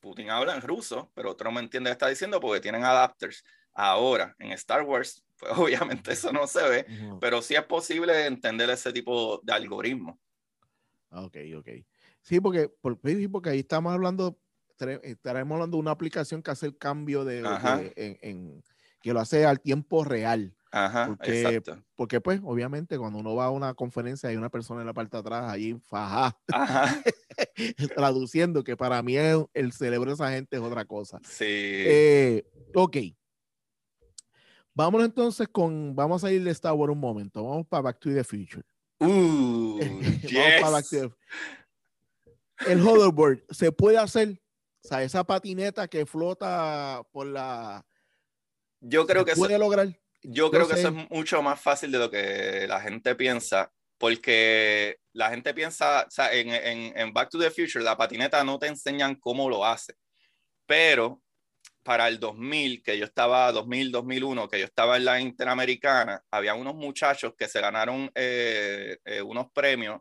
Putin habla en ruso, pero Trump entiende lo que está diciendo porque tienen adapters. Ahora, en Star Wars, pues obviamente eso no se ve, pero sí es posible entender ese tipo de algoritmo. Ok, ok. Sí, porque, porque, porque ahí estamos hablando, estaremos hablando de una aplicación que hace el cambio de, en, que lo hace al tiempo real. Ajá, porque, exacto. porque pues obviamente cuando uno va a una conferencia hay una persona en la parte de atrás allí faja traduciendo que para mí el cerebro de esa gente es otra cosa. Sí. Eh, ok. Vamos entonces con, vamos a ir de Star Wars un momento, vamos para Back to the Future. Uh, vamos para Back to the... El hoverboard se puede hacer, o sea, esa patineta que flota por la... Yo creo que puede lograr yo creo que eso es mucho más fácil de lo que la gente piensa. porque la gente piensa, o sea, en, en, en, Back to the Future, la patineta no te enseñan cómo lo hace, pero para el 2000, que yo estaba, 2000, 2001, que yo estaba en la Interamericana, había unos muchachos que se ganaron eh, eh, unos premios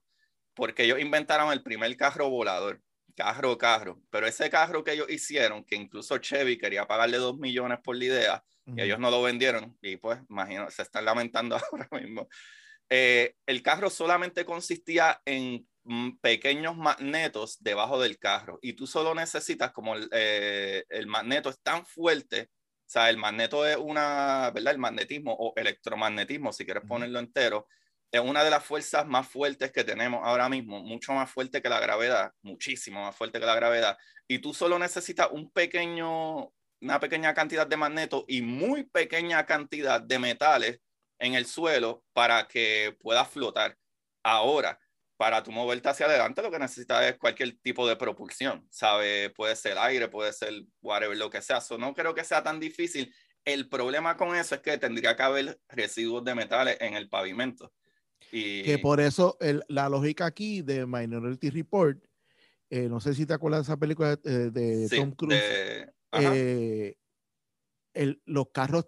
porque ellos inventaron el primer carro volador, carro, carro, pero ese carro que ellos hicieron, que incluso Chevy quería pagarle dos millones por la idea, y ellos no lo vendieron, y pues, imagino, se están lamentando ahora mismo. Eh, el carro solamente consistía en mm, pequeños magnetos debajo del carro y tú solo necesitas como el, eh, el, magneto es tan fuerte, o sea, el magneto es una, ¿verdad? El magnetismo o electromagnetismo, si quieres ponerlo entero, es una de las fuerzas más fuertes que tenemos ahora mismo, mucho más fuerte que la gravedad, muchísimo más fuerte que la gravedad, y tú solo necesitas un pequeño, una pequeña cantidad de magneto y muy pequeña cantidad de metales en el suelo para que puedas flotar. Ahora, para tu moverte hacia adelante, lo que necesitas es cualquier tipo de propulsión, ¿sabe? Puede ser aire, puede ser whatever, lo que sea. So, no creo que sea tan difícil. El problema con eso es que tendría que haber residuos de metales en el pavimento. Y... Que por eso la lógica aquí de Minority Report, eh, no sé si te acuerdas de esa película de, de Tom Cruise, eh, el, los carros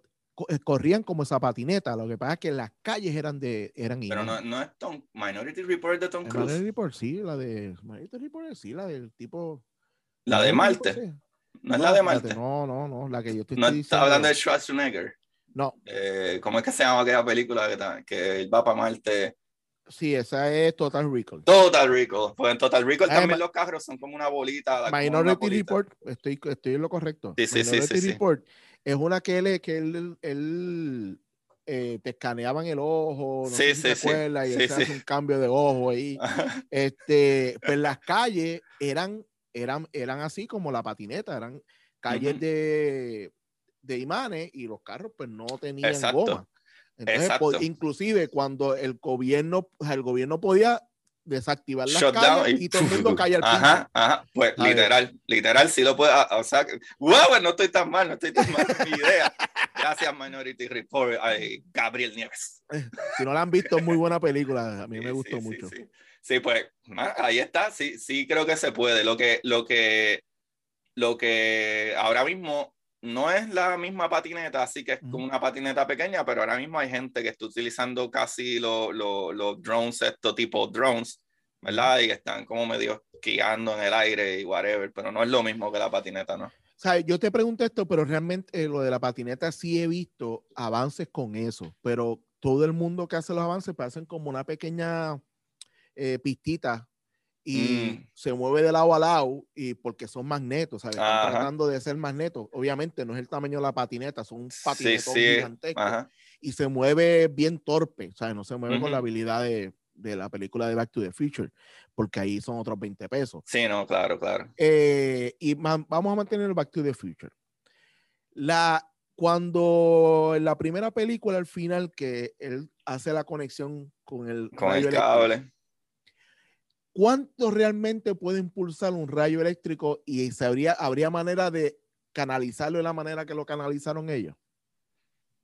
eh, corrían como esa patineta. Lo que pasa es que las calles eran de eran Pero no, no, es Tom, Minority Report de Tom Cruise. Minority Report, sí, la de Minority Report, sí, la del tipo. La de Marte. No, es la de Marte. No, no, no, la que yo estoy No está hablando de Schwarzenegger. No. Eh, ¿Cómo es que se llama aquella película que, que él va para Marte? Sí, esa es Total Recall. Total Recall. Pues en Total Recall también los carros son como una bolita. Minority Report, estoy, estoy en lo correcto. Sí, sí, Minority sí, Report es una que él, que él, él eh, te escaneaban el ojo, no sí, sé si te y sí, hace un cambio de ojo ahí. este, pues las calles eran, eran, eran así como la patineta, eran calles de, de, imanes y los carros pues no tenían goma. Entonces, inclusive cuando el gobierno, el gobierno podía desactivar las calles y, todo el mundo cae al piso. Ajá, ajá, pues literal, literal, sí lo puede, o sea, wow, no estoy tan mal, no estoy tan mal, mi idea. Gracias, Minority Report, ay, Gabriel Nieves. Si no la han visto, muy buena película, a mí me gustó mucho. Sí, sí, pues ahí está, sí, sí creo que se puede. Lo que, lo que, lo que ahora mismo no es la misma patineta, así que es como una patineta pequeña, pero ahora mismo hay gente que está utilizando casi los drones, estos tipo drones, ¿verdad? Y están como medio esquiando en el aire y whatever, pero no es lo mismo que la patineta, ¿no? O sea, yo te pregunto esto, pero realmente eh, lo de la patineta sí he visto avances con eso, pero todo el mundo que hace los avances pues hacen como una pequeña eh, pistita y mm. se mueve de lado a lado y porque son magnetos, ¿sabes? Están tratando de ser magnetos. Obviamente no es el tamaño de la patineta, son un patinetón gigantesco y se mueve bien torpe, ¿sabes? No se mueve con la habilidad de, de, la película de Back to the Future, porque ahí son otros 20 pesos. Sí, no, claro, claro. Eh, y vamos a mantener el Back to the Future. La, cuando en la primera película, al final, que él hace la conexión con el, con el cable ¿cuánto realmente puede impulsar un rayo eléctrico y habría, habría manera de canalizarlo de la manera que lo canalizaron ellos?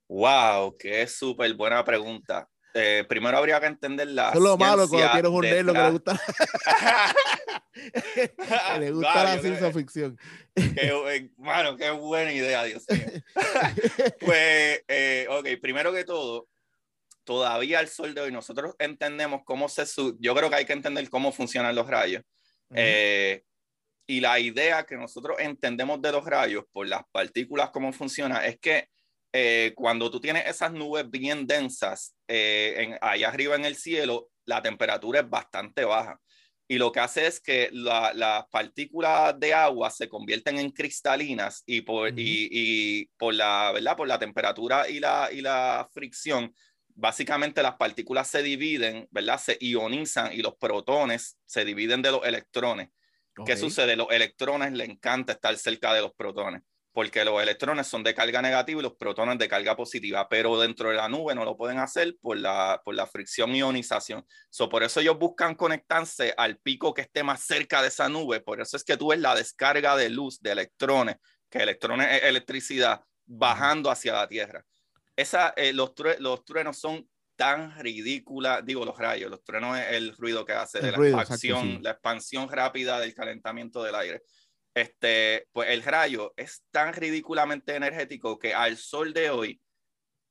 Wow, qué súper buena pregunta. Eh, primero habría que entender la. Eso es lo malo cuando tienes un negro que le gusta. le gusta la ciencia ficción. Qué, mano, qué buena idea, Dios mío. pues, eh, ok, primero que todo, todavía al sol de hoy nosotros entendemos cómo se... Yo creo que hay que entender cómo funcionan los rayos. Eh, y la idea que nosotros entendemos de los rayos por las partículas, cómo funciona, es que eh, cuando tú tienes esas nubes bien densas eh, en, allá arriba en el cielo, la temperatura es bastante baja. Y lo que hace es que las partículas de agua se convierten en cristalinas y por, y, y por, la, ¿verdad? por la temperatura y la, y la fricción básicamente las partículas se dividen, ¿verdad? Se ionizan y los protones se dividen de los electrones. ¿Qué sucede? Los electrones le encanta estar cerca de los protones, porque los electrones son de carga negativa y los protones de carga positiva, pero dentro de la nube no lo pueden hacer por la, por la fricción ionización. So, por eso ellos buscan conectarse al pico que esté más cerca de esa nube, por eso es que tú ves la descarga de luz de electrones, que electrones es electricidad, bajando hacia la Tierra esa, eh, los, los, truenos son tan ridícula, digo los rayos, los truenos es el ruido que hace de la expansión, la expansión rápida del calentamiento del aire. Este, pues el rayo es tan ridículamente energético que al sol de hoy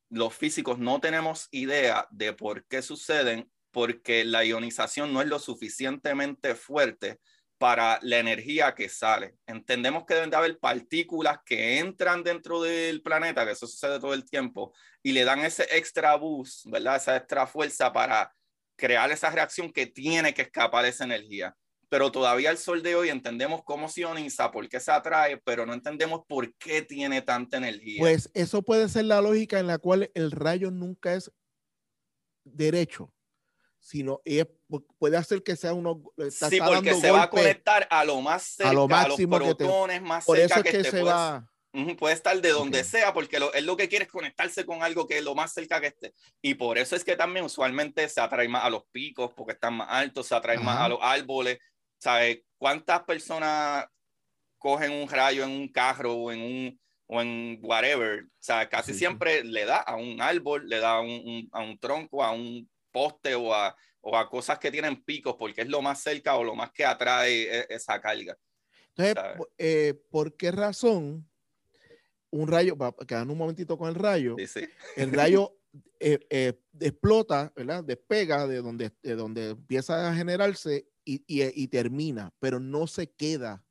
los físicos no tenemos idea de por qué suceden porque la ionización no es lo suficientemente fuerte para la energía que sale. Entendemos que deben de haber partículas que entran dentro del planeta, que eso sucede todo el tiempo, y le dan ese extra boost, ¿verdad? Esa extra fuerza para crear esa reacción que tiene que escapar esa energía. Pero todavía el sol de hoy entendemos cómo se ioniza, por qué se atrae, pero no entendemos por qué tiene tanta energía. Pues eso puede ser la lógica en la cual el rayo nunca es derecho sino puede hacer que sea uno sí porque se va a conectar a lo más cerca a, lo máximo los protones más por eso es que, se va. Puede estar de donde sea porque lo, él lo que quiere es conectarse con algo que es lo más cerca que esté. Y por eso es que también usualmente se atrae más a los picos porque están más altos se atrae más a los árboles. ¿sabes? ¿cuántas personas cogen un rayo en un carro o en un o en whatever, o sea, casi siempre le da a un árbol, le da a un, a un tronco, a un poste o a, o a cosas que tienen picos porque es lo más cerca o lo más que atrae e, esa carga. Entonces, eh, ¿por qué razón un rayo, quedar un momentito con el rayo, el rayo eh, eh, explota, ¿verdad? Despega de donde, de donde empieza a generarse y, y, y termina, pero no se queda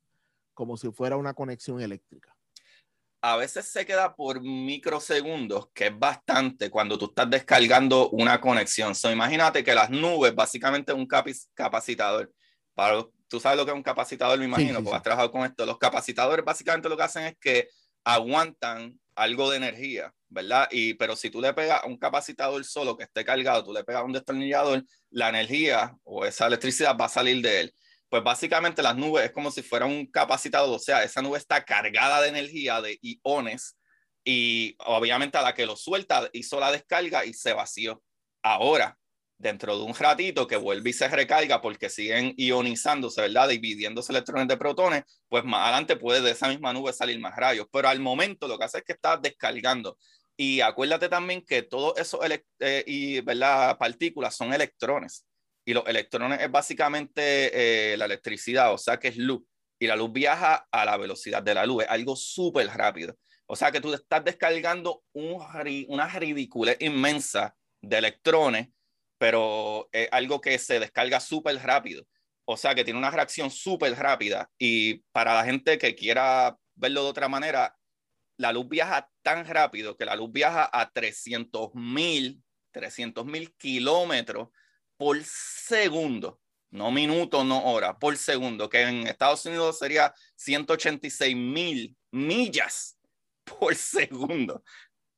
como si fuera una conexión eléctrica a veces se queda por microsegundos, que es bastante cuando tú estás descargando una conexión. So, imagínate que las nubes, básicamente un capacitador. Para, tú sabes lo que es un capacitador, me imagino, porque has trabajado con esto. Los capacitadores básicamente lo que hacen es que aguantan algo de energía, ¿verdad? Y, pero si tú le pegas a un capacitador solo que esté cargado, tú le pegas a un destornillador, la energía o esa electricidad va a salir de él pues básicamente las nubes es como si fuera un capacitador, o sea, esa nube está cargada de energía, de iones, y obviamente a la que lo suelta hizo la descarga y se vació. Ahora, dentro de un ratito que vuelve y se recarga porque siguen ionizándose, ¿verdad? Dividiéndose electrones de protones, pues más adelante puede de esa misma nube salir más rayos, pero al momento lo que hace es que está descargando. Y acuérdate también que todos esos eh, y, ¿verdad? partículas son electrones y los electrones es básicamente eh, la electricidad, o sea que es luz, y la luz viaja a la velocidad de la luz, es algo súper rápido. O sea que tú estás descargando un, una ridícula inmensa de electrones, pero es algo que se descarga súper rápido. O sea que tiene una reacción súper rápida. Y para la gente que quiera verlo de otra manera, la luz viaja tan rápido que la luz viaja a 300 mil, 300 mil kilómetros por segundo, no minuto, no hora, por segundo, que en Estados Unidos sería 186 mil millas por segundo.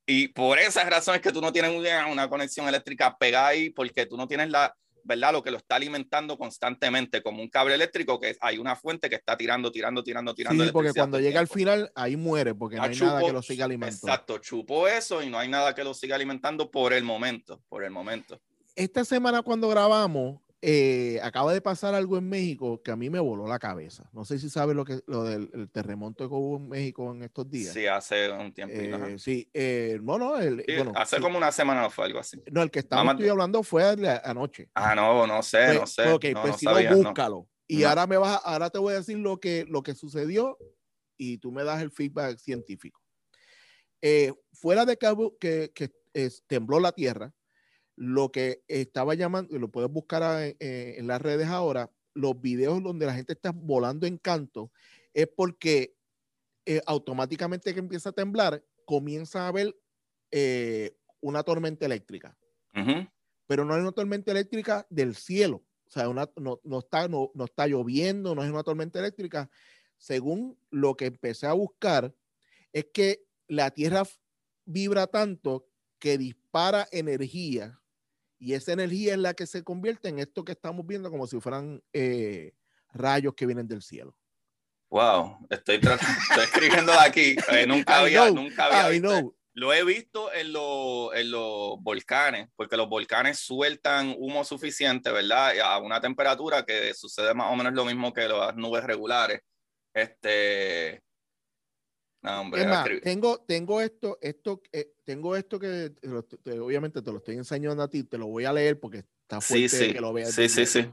Y por esas razones que tú no tienes una conexión eléctrica pegada ahí, porque tú no tienes la, ¿verdad? Lo que lo está alimentando constantemente, como un cable eléctrico, que hay una fuente que está tirando, tirando, tirando, tirando. Sí, porque cuando llega al final, ahí muere, porque no hay nada que lo siga alimentando. Exacto, chupo eso y no hay nada que lo siga alimentando por el momento, por el momento esta semana cuando grabamos, eh, acaba de pasar algo en México que a mí me voló la cabeza. No sé si sabes lo que lo del terremoto que hubo en México en estos días. Sí, hace un tiempo. Eh, sí, eh, no, no, hace como una semana fue algo así. No, el que estaba hablando fue anoche. Ah, no, no sé, pues, no sé. Ok, pues si no, búscalo. Y ahora me vas, ahora te voy a decir lo que, lo que sucedió y tú me das el feedback científico. fuera de que, que, que tembló la tierra, lo que estaba llamando, y lo puedes buscar eh, en las redes ahora, los videos donde la gente está volando en canto, es porque eh, automáticamente que empieza a temblar, comienza a haber eh, una tormenta eléctrica. Pero no es una tormenta eléctrica del cielo. O sea, no, no, está, no, no está lloviendo, no es una tormenta eléctrica. Según lo que empecé a buscar, es que la Tierra vibra tanto que dispara energía y esa energía es la que se convierte en esto que estamos viendo como si fueran eh, rayos que vienen del cielo. Wow, estoy, estoy escribiendo aquí. Eh, nunca había, nunca había visto. Lo he visto en, en los volcanes, porque los volcanes sueltan humo suficiente, ¿verdad? A una temperatura que sucede más o menos lo mismo que las nubes regulares. Este, tengo, tengo esto, esto, eh, tengo esto que obviamente te lo estoy enseñando a ti, te lo voy a leer porque está fuerte que lo veas. Sí, sí, sí.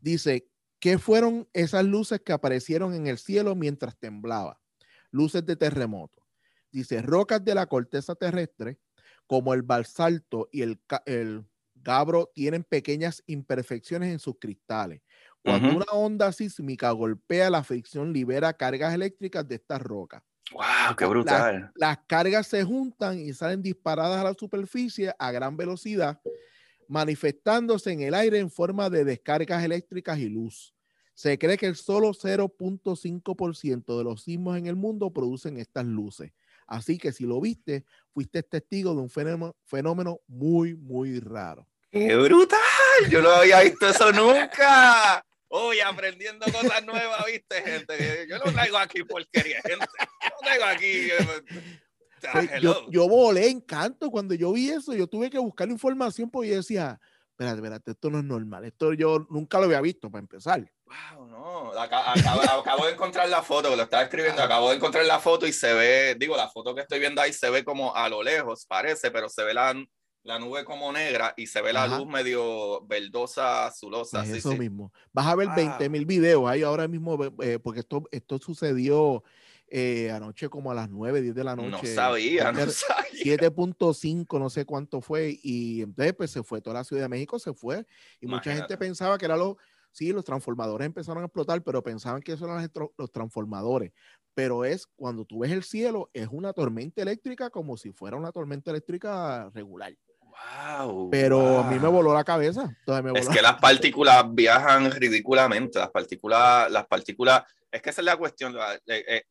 Dice, ¿qué fueron esas luces que aparecieron en el cielo mientras temblaba? Luces de terremoto. Dice, rocas de la corteza terrestre, como el basalto y el, el gabro, tienen pequeñas imperfecciones en sus cristales. Cuando una onda sísmica golpea la fricción, libera cargas eléctricas de estas rocas. ¡Wow! ¡Qué brutal! Las, cargas se juntan y salen disparadas a la superficie a gran velocidad, manifestándose en el aire en forma de descargas eléctricas y luz. Se cree que el solo 0.5% de los sismos en el mundo producen estas luces. Así que si lo viste, fuiste testigo de un fenómeno, fenómeno muy, muy raro. ¡Qué brutal! Yo no había visto eso nunca. Uy, aprendiendo cosas nuevas, ¿viste, gente? Yo no traigo aquí porquería, gente. No traigo aquí. Eh, pues, yo, yo, volé encanto cuando yo vi eso. Yo tuve que buscar información porque yo decía, espérate, espérate, esto no es normal. Esto yo nunca lo había visto para empezar. Wow, no. Acabo, de encontrar la foto, que lo estaba escribiendo. Acabo de encontrar la foto y se ve, digo, la foto que estoy viendo ahí se ve como a lo lejos, parece, pero se ve la, la nube como negra y se ve la luz medio verdosa, azulosa. eso mismo. Vas a ver 20 mil videos ahí ahora mismo, eh, porque esto, esto sucedió eh, anoche como a las 9, 10 de la noche. No sabía, no sabía. 7.5, no sé cuánto fue. Y entonces pues se fue toda la Ciudad de México, se fue. Y mucha gente pensaba que era los, sí, los transformadores empezaron a explotar, pero pensaban que eso eran los transformadores. Pero es cuando tú ves el cielo, es una tormenta eléctrica como si fuera una tormenta eléctrica regular. Pero a mí me voló la cabeza. es que las partículas viajan ridículamente. Las partículas, las partículas, es que esa es la cuestión. Eh, eh,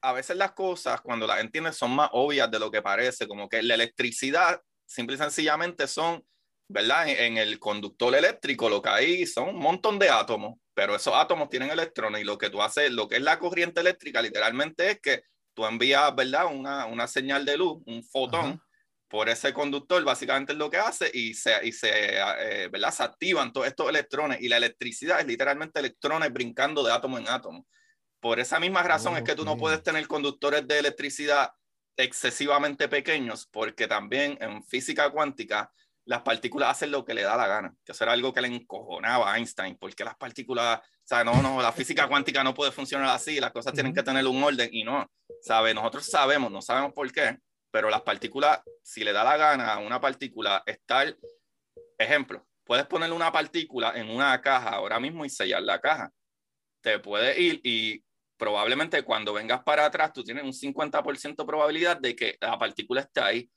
a veces las cosas, cuando las entiendes, son más obvias de lo que parece. Como que la electricidad, simple y sencillamente, son, ¿verdad? En, el conductor eléctrico, lo que hay son un montón de átomos, pero esos átomos tienen electrones y lo que tú haces, lo que es la corriente eléctrica, literalmente es que tú envías, ¿verdad? Una, una señal de luz, un fotón por ese conductor, básicamente es lo que hace y se, y se, eh, ¿verdad? se activan todos estos electrones y la electricidad es literalmente electrones brincando de átomo en átomo. Por esa misma razón es que tú no puedes tener conductores de electricidad excesivamente pequeños porque también en física cuántica las partículas hacen lo que le da la gana. Que eso era algo que le encojonaba a Einstein, porque las partículas, o sea, no, no, la física cuántica no puede funcionar así, las cosas tienen que tener un orden y no, ¿sabe? Nosotros sabemos, no sabemos por qué, pero las partículas, si le da la gana a una partícula estar, ejemplo, puedes ponerle una partícula en una caja ahora mismo y sellar la caja. Te puede ir y probablemente cuando vengas para atrás tú tienes un 50% probabilidad de que la partícula esté ahí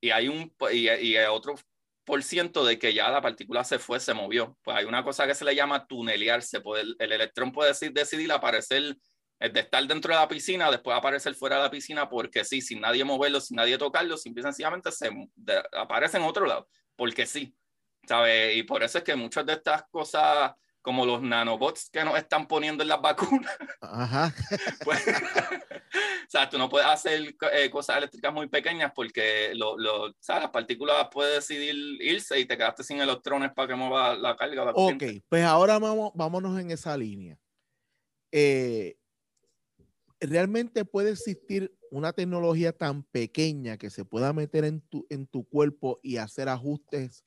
y hay un y, y otro por ciento de que ya la partícula se fue, se movió. Pues hay una cosa que se le llama tunelearse. Puede, el electrón puede decidir aparecer de estar dentro de la piscina, después aparecer fuera de la piscina, porque sí, sin nadie moverlo, sin nadie tocarlo, simple y sencillamente se aparece en otro lado, porque sí, ¿sabes? Y por eso es que muchas de estas cosas, como los nanobots que nos están poniendo en las vacunas, Ajá. Pues, o sea, tú no puedes hacer eh, cosas eléctricas muy pequeñas porque lo, lo, ¿sabes? las partículas pueden decidir irse y te quedaste sin electrones para que mueva la carga. ok, pues ahora vamos, vámonos en esa línea. Eh, realmente puede existir una tecnología tan pequeña que se pueda meter en tu, en tu cuerpo y hacer ajustes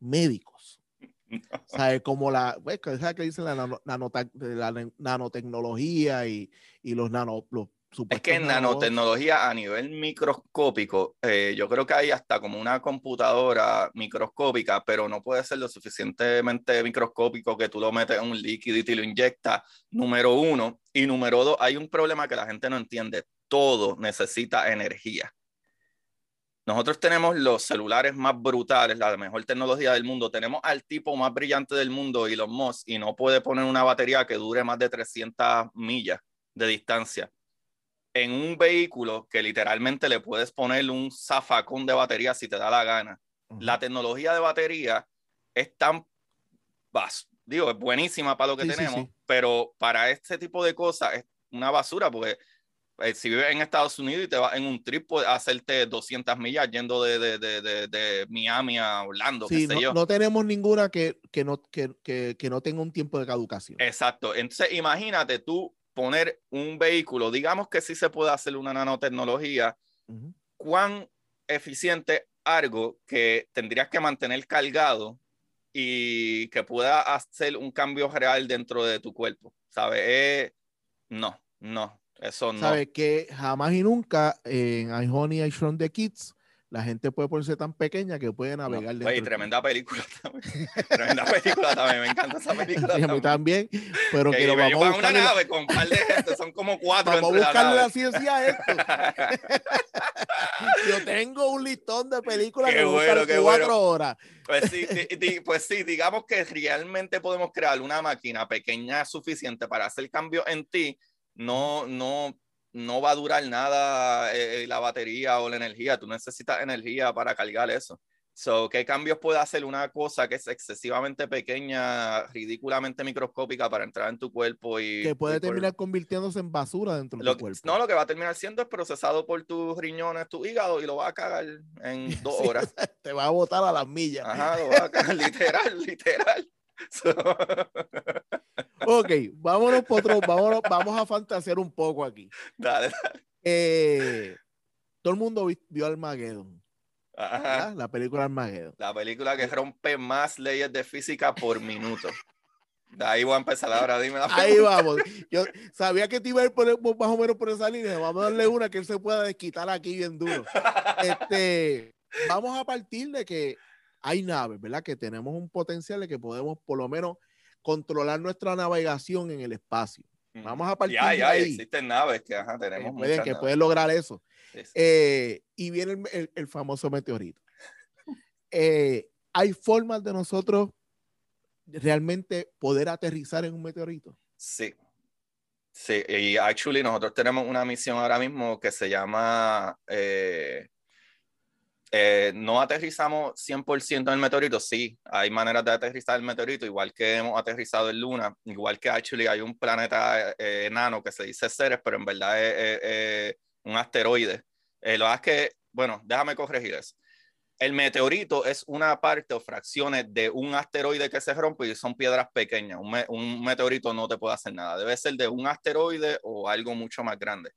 médicos. ¿Sabes? Como la, pues, que dicen la, la nanotecnología y, y los, nano, es que en nanotecnología a nivel microscópico, eh, yo creo que hay hasta como una computadora microscópica, pero no puede ser lo suficientemente microscópico que tú lo metes en un líquido y te lo inyectas, número uno. Y número dos, hay un problema que la gente no entiende. Todo necesita energía. Nosotros tenemos los celulares más brutales, la mejor tecnología del mundo. Tenemos al tipo más brillante del mundo, Elon Musk, y no puede poner una batería que dure más de 300 millas de distancia en un vehículo que literalmente le puedes poner un zafacón de batería si te da la gana. La tecnología de batería es tan, digo, es buenísima para lo que tenemos, pero para este tipo de cosas es una basura porque eh, si vives en Estados Unidos y te vas en un trip, puedes hacerte 200 millas yendo de, de, de, de Miami a Orlando. Sí, no, no, tenemos ninguna que, que no, que, que, que no tenga un tiempo de caducación. Exacto. Entonces, imagínate tú poner un vehículo, digamos que sí se puede hacer una nanotecnología, ¿cuán eficiente algo que tendrías que mantener cargado y que pueda hacer un cambio real dentro de tu cuerpo? ¿Sabes? Eh, no, no, eso no. ¿Sabes? Que jamás y nunca en I Honey, I Shrunk the Kids la gente puede ponerse tan pequeña que puede navegar. No, tremenda película también. tremenda película también, me encanta esa película. a mí también, pero que, lo vamos a buscar. una nave con un par de gente, son como cuatro. Vamos a buscarle la, ciencia a esto. Yo tengo un listón de películas qué que bueno, qué cuatro horas. Pues sí, pues sí, digamos que realmente podemos crear una máquina pequeña suficiente para hacer cambio en ti. No, no, no va a durar nada eh, la batería o la energía. Tú necesitas energía para cargar eso. So, ¿Qué cambios puede hacer una cosa que es excesivamente pequeña, ridículamente microscópica para entrar en tu cuerpo y... Que puede terminar convirtiéndose en basura dentro de tu cuerpo. No, lo que va a terminar siendo es procesado por tus riñones, tu hígado y lo va a cagar en dos horas. te va a botar a las millas. Ajá, lo va a cagar literal, literal. ok, vámonos, otro, vámonos, vamos a fantasear un poco aquí. Dale, eh, todo el mundo vio Armageddon. La película Armageddon. La película que rompe más leyes de física por minuto. De ahí voy a empezar ahora, dime Ahí vamos. Yo sabía que te iba a ir por, más o menos por esa línea. Vamos a darle una que él se pueda desquitar aquí bien duro. Este, vamos a partir de que hay naves, ¿verdad? Que tenemos un potencial de que podemos por lo menos controlar nuestra navegación en el espacio. Vamos a partir ya, ya, de ahí. existen naves que tenemos. Que pueden, que pueden lograr eso. Eh, y viene el, famoso meteorito. Eh, ¿Hay formas de nosotros realmente poder aterrizar en un meteorito? Sí. Sí, y actually nosotros tenemos una misión ahora mismo que se llama eh, eh, no aterrizamos 100% en el meteorito, sí, hay maneras de aterrizar el meteorito, igual que hemos aterrizado en Luna, igual que actually hay un planeta eh, enano que se dice Ceres, pero en verdad es, un asteroide. Eh, lo que es que, bueno, déjame corregir eso. El meteorito es una parte o fracciones de un asteroide que se rompe y son piedras pequeñas. un meteorito no te puede hacer nada. Debe ser de un asteroide o algo mucho más grande.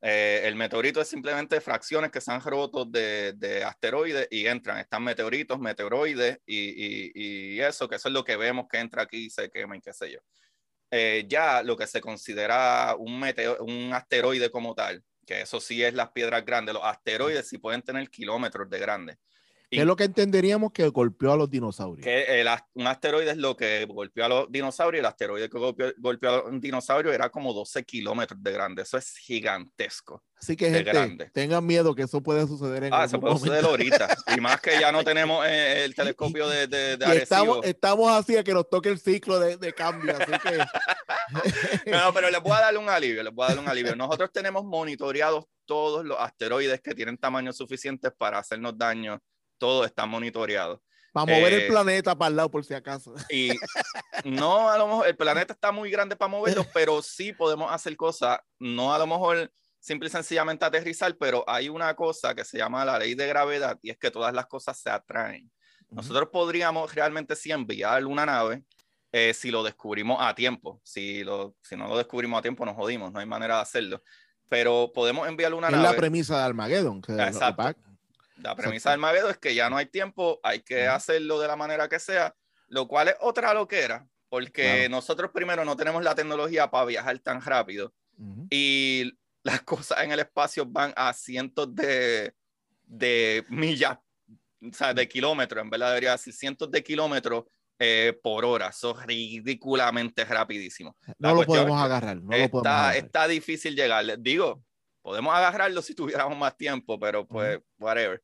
Eh, el meteorito es simplemente fracciones que se han roto de, de asteroides y entran. Están meteoritos, meteoroides y, y, eso, que eso es lo que vemos que entra aquí y se quema y qué sé yo. Eh, ya lo que se considera un, un asteroide como tal, que eso sí es las piedras grandes, los asteroides sí pueden tener kilómetros de grandes. ¿Qué es lo que entenderíamos que golpeó a los dinosaurios? Que un asteroide es lo que golpeó a los dinosaurios. El asteroide que golpeó, a los dinosaurios era como 12 kilómetros de grande. Eso es gigantesco. Así que, gente, tengan miedo que eso puede suceder en Ah, eso puede suceder ahorita. y más que ya no tenemos eh, el telescopio de, de, de estamos, estamos, así a que nos toque el ciclo de, de cambio. Así que... no, pero les voy a dar un alivio. Les voy a dar un alivio. Nosotros tenemos monitoreados todos los asteroides que tienen tamaño suficiente para hacernos daño todo está monitoreado. Para mover el eh, planeta para el lado, por si acaso. Y no, a lo mejor el planeta está muy grande para moverlo, pero sí podemos hacer cosas, no a lo mejor simple y sencillamente aterrizar, pero hay una cosa que se llama la ley de gravedad y es que todas las cosas se atraen. Nosotros podríamos realmente sí enviar una nave eh, si lo descubrimos a tiempo. Si, lo, si no lo descubrimos a tiempo, nos jodimos, no hay manera de hacerlo. Pero podemos enviar una nave. Es la premisa de Armageddon. Que Exacto. La premisa del Magedo es que ya no hay tiempo, hay que hacerlo de la manera que sea, lo cual es otra loquera, porque nosotros primero no tenemos la tecnología para viajar tan rápido y las cosas en el espacio van a cientos de, de millas, o sea, de kilómetros, en verdad debería decir cientos de kilómetros eh, por hora. Eso es ridículamente rapidísimo. No lo podemos agarrar. No está, lo podemos agarrar. está difícil llegar. Digo, podemos agarrarlo si tuviéramos más tiempo, pero pues, whatever.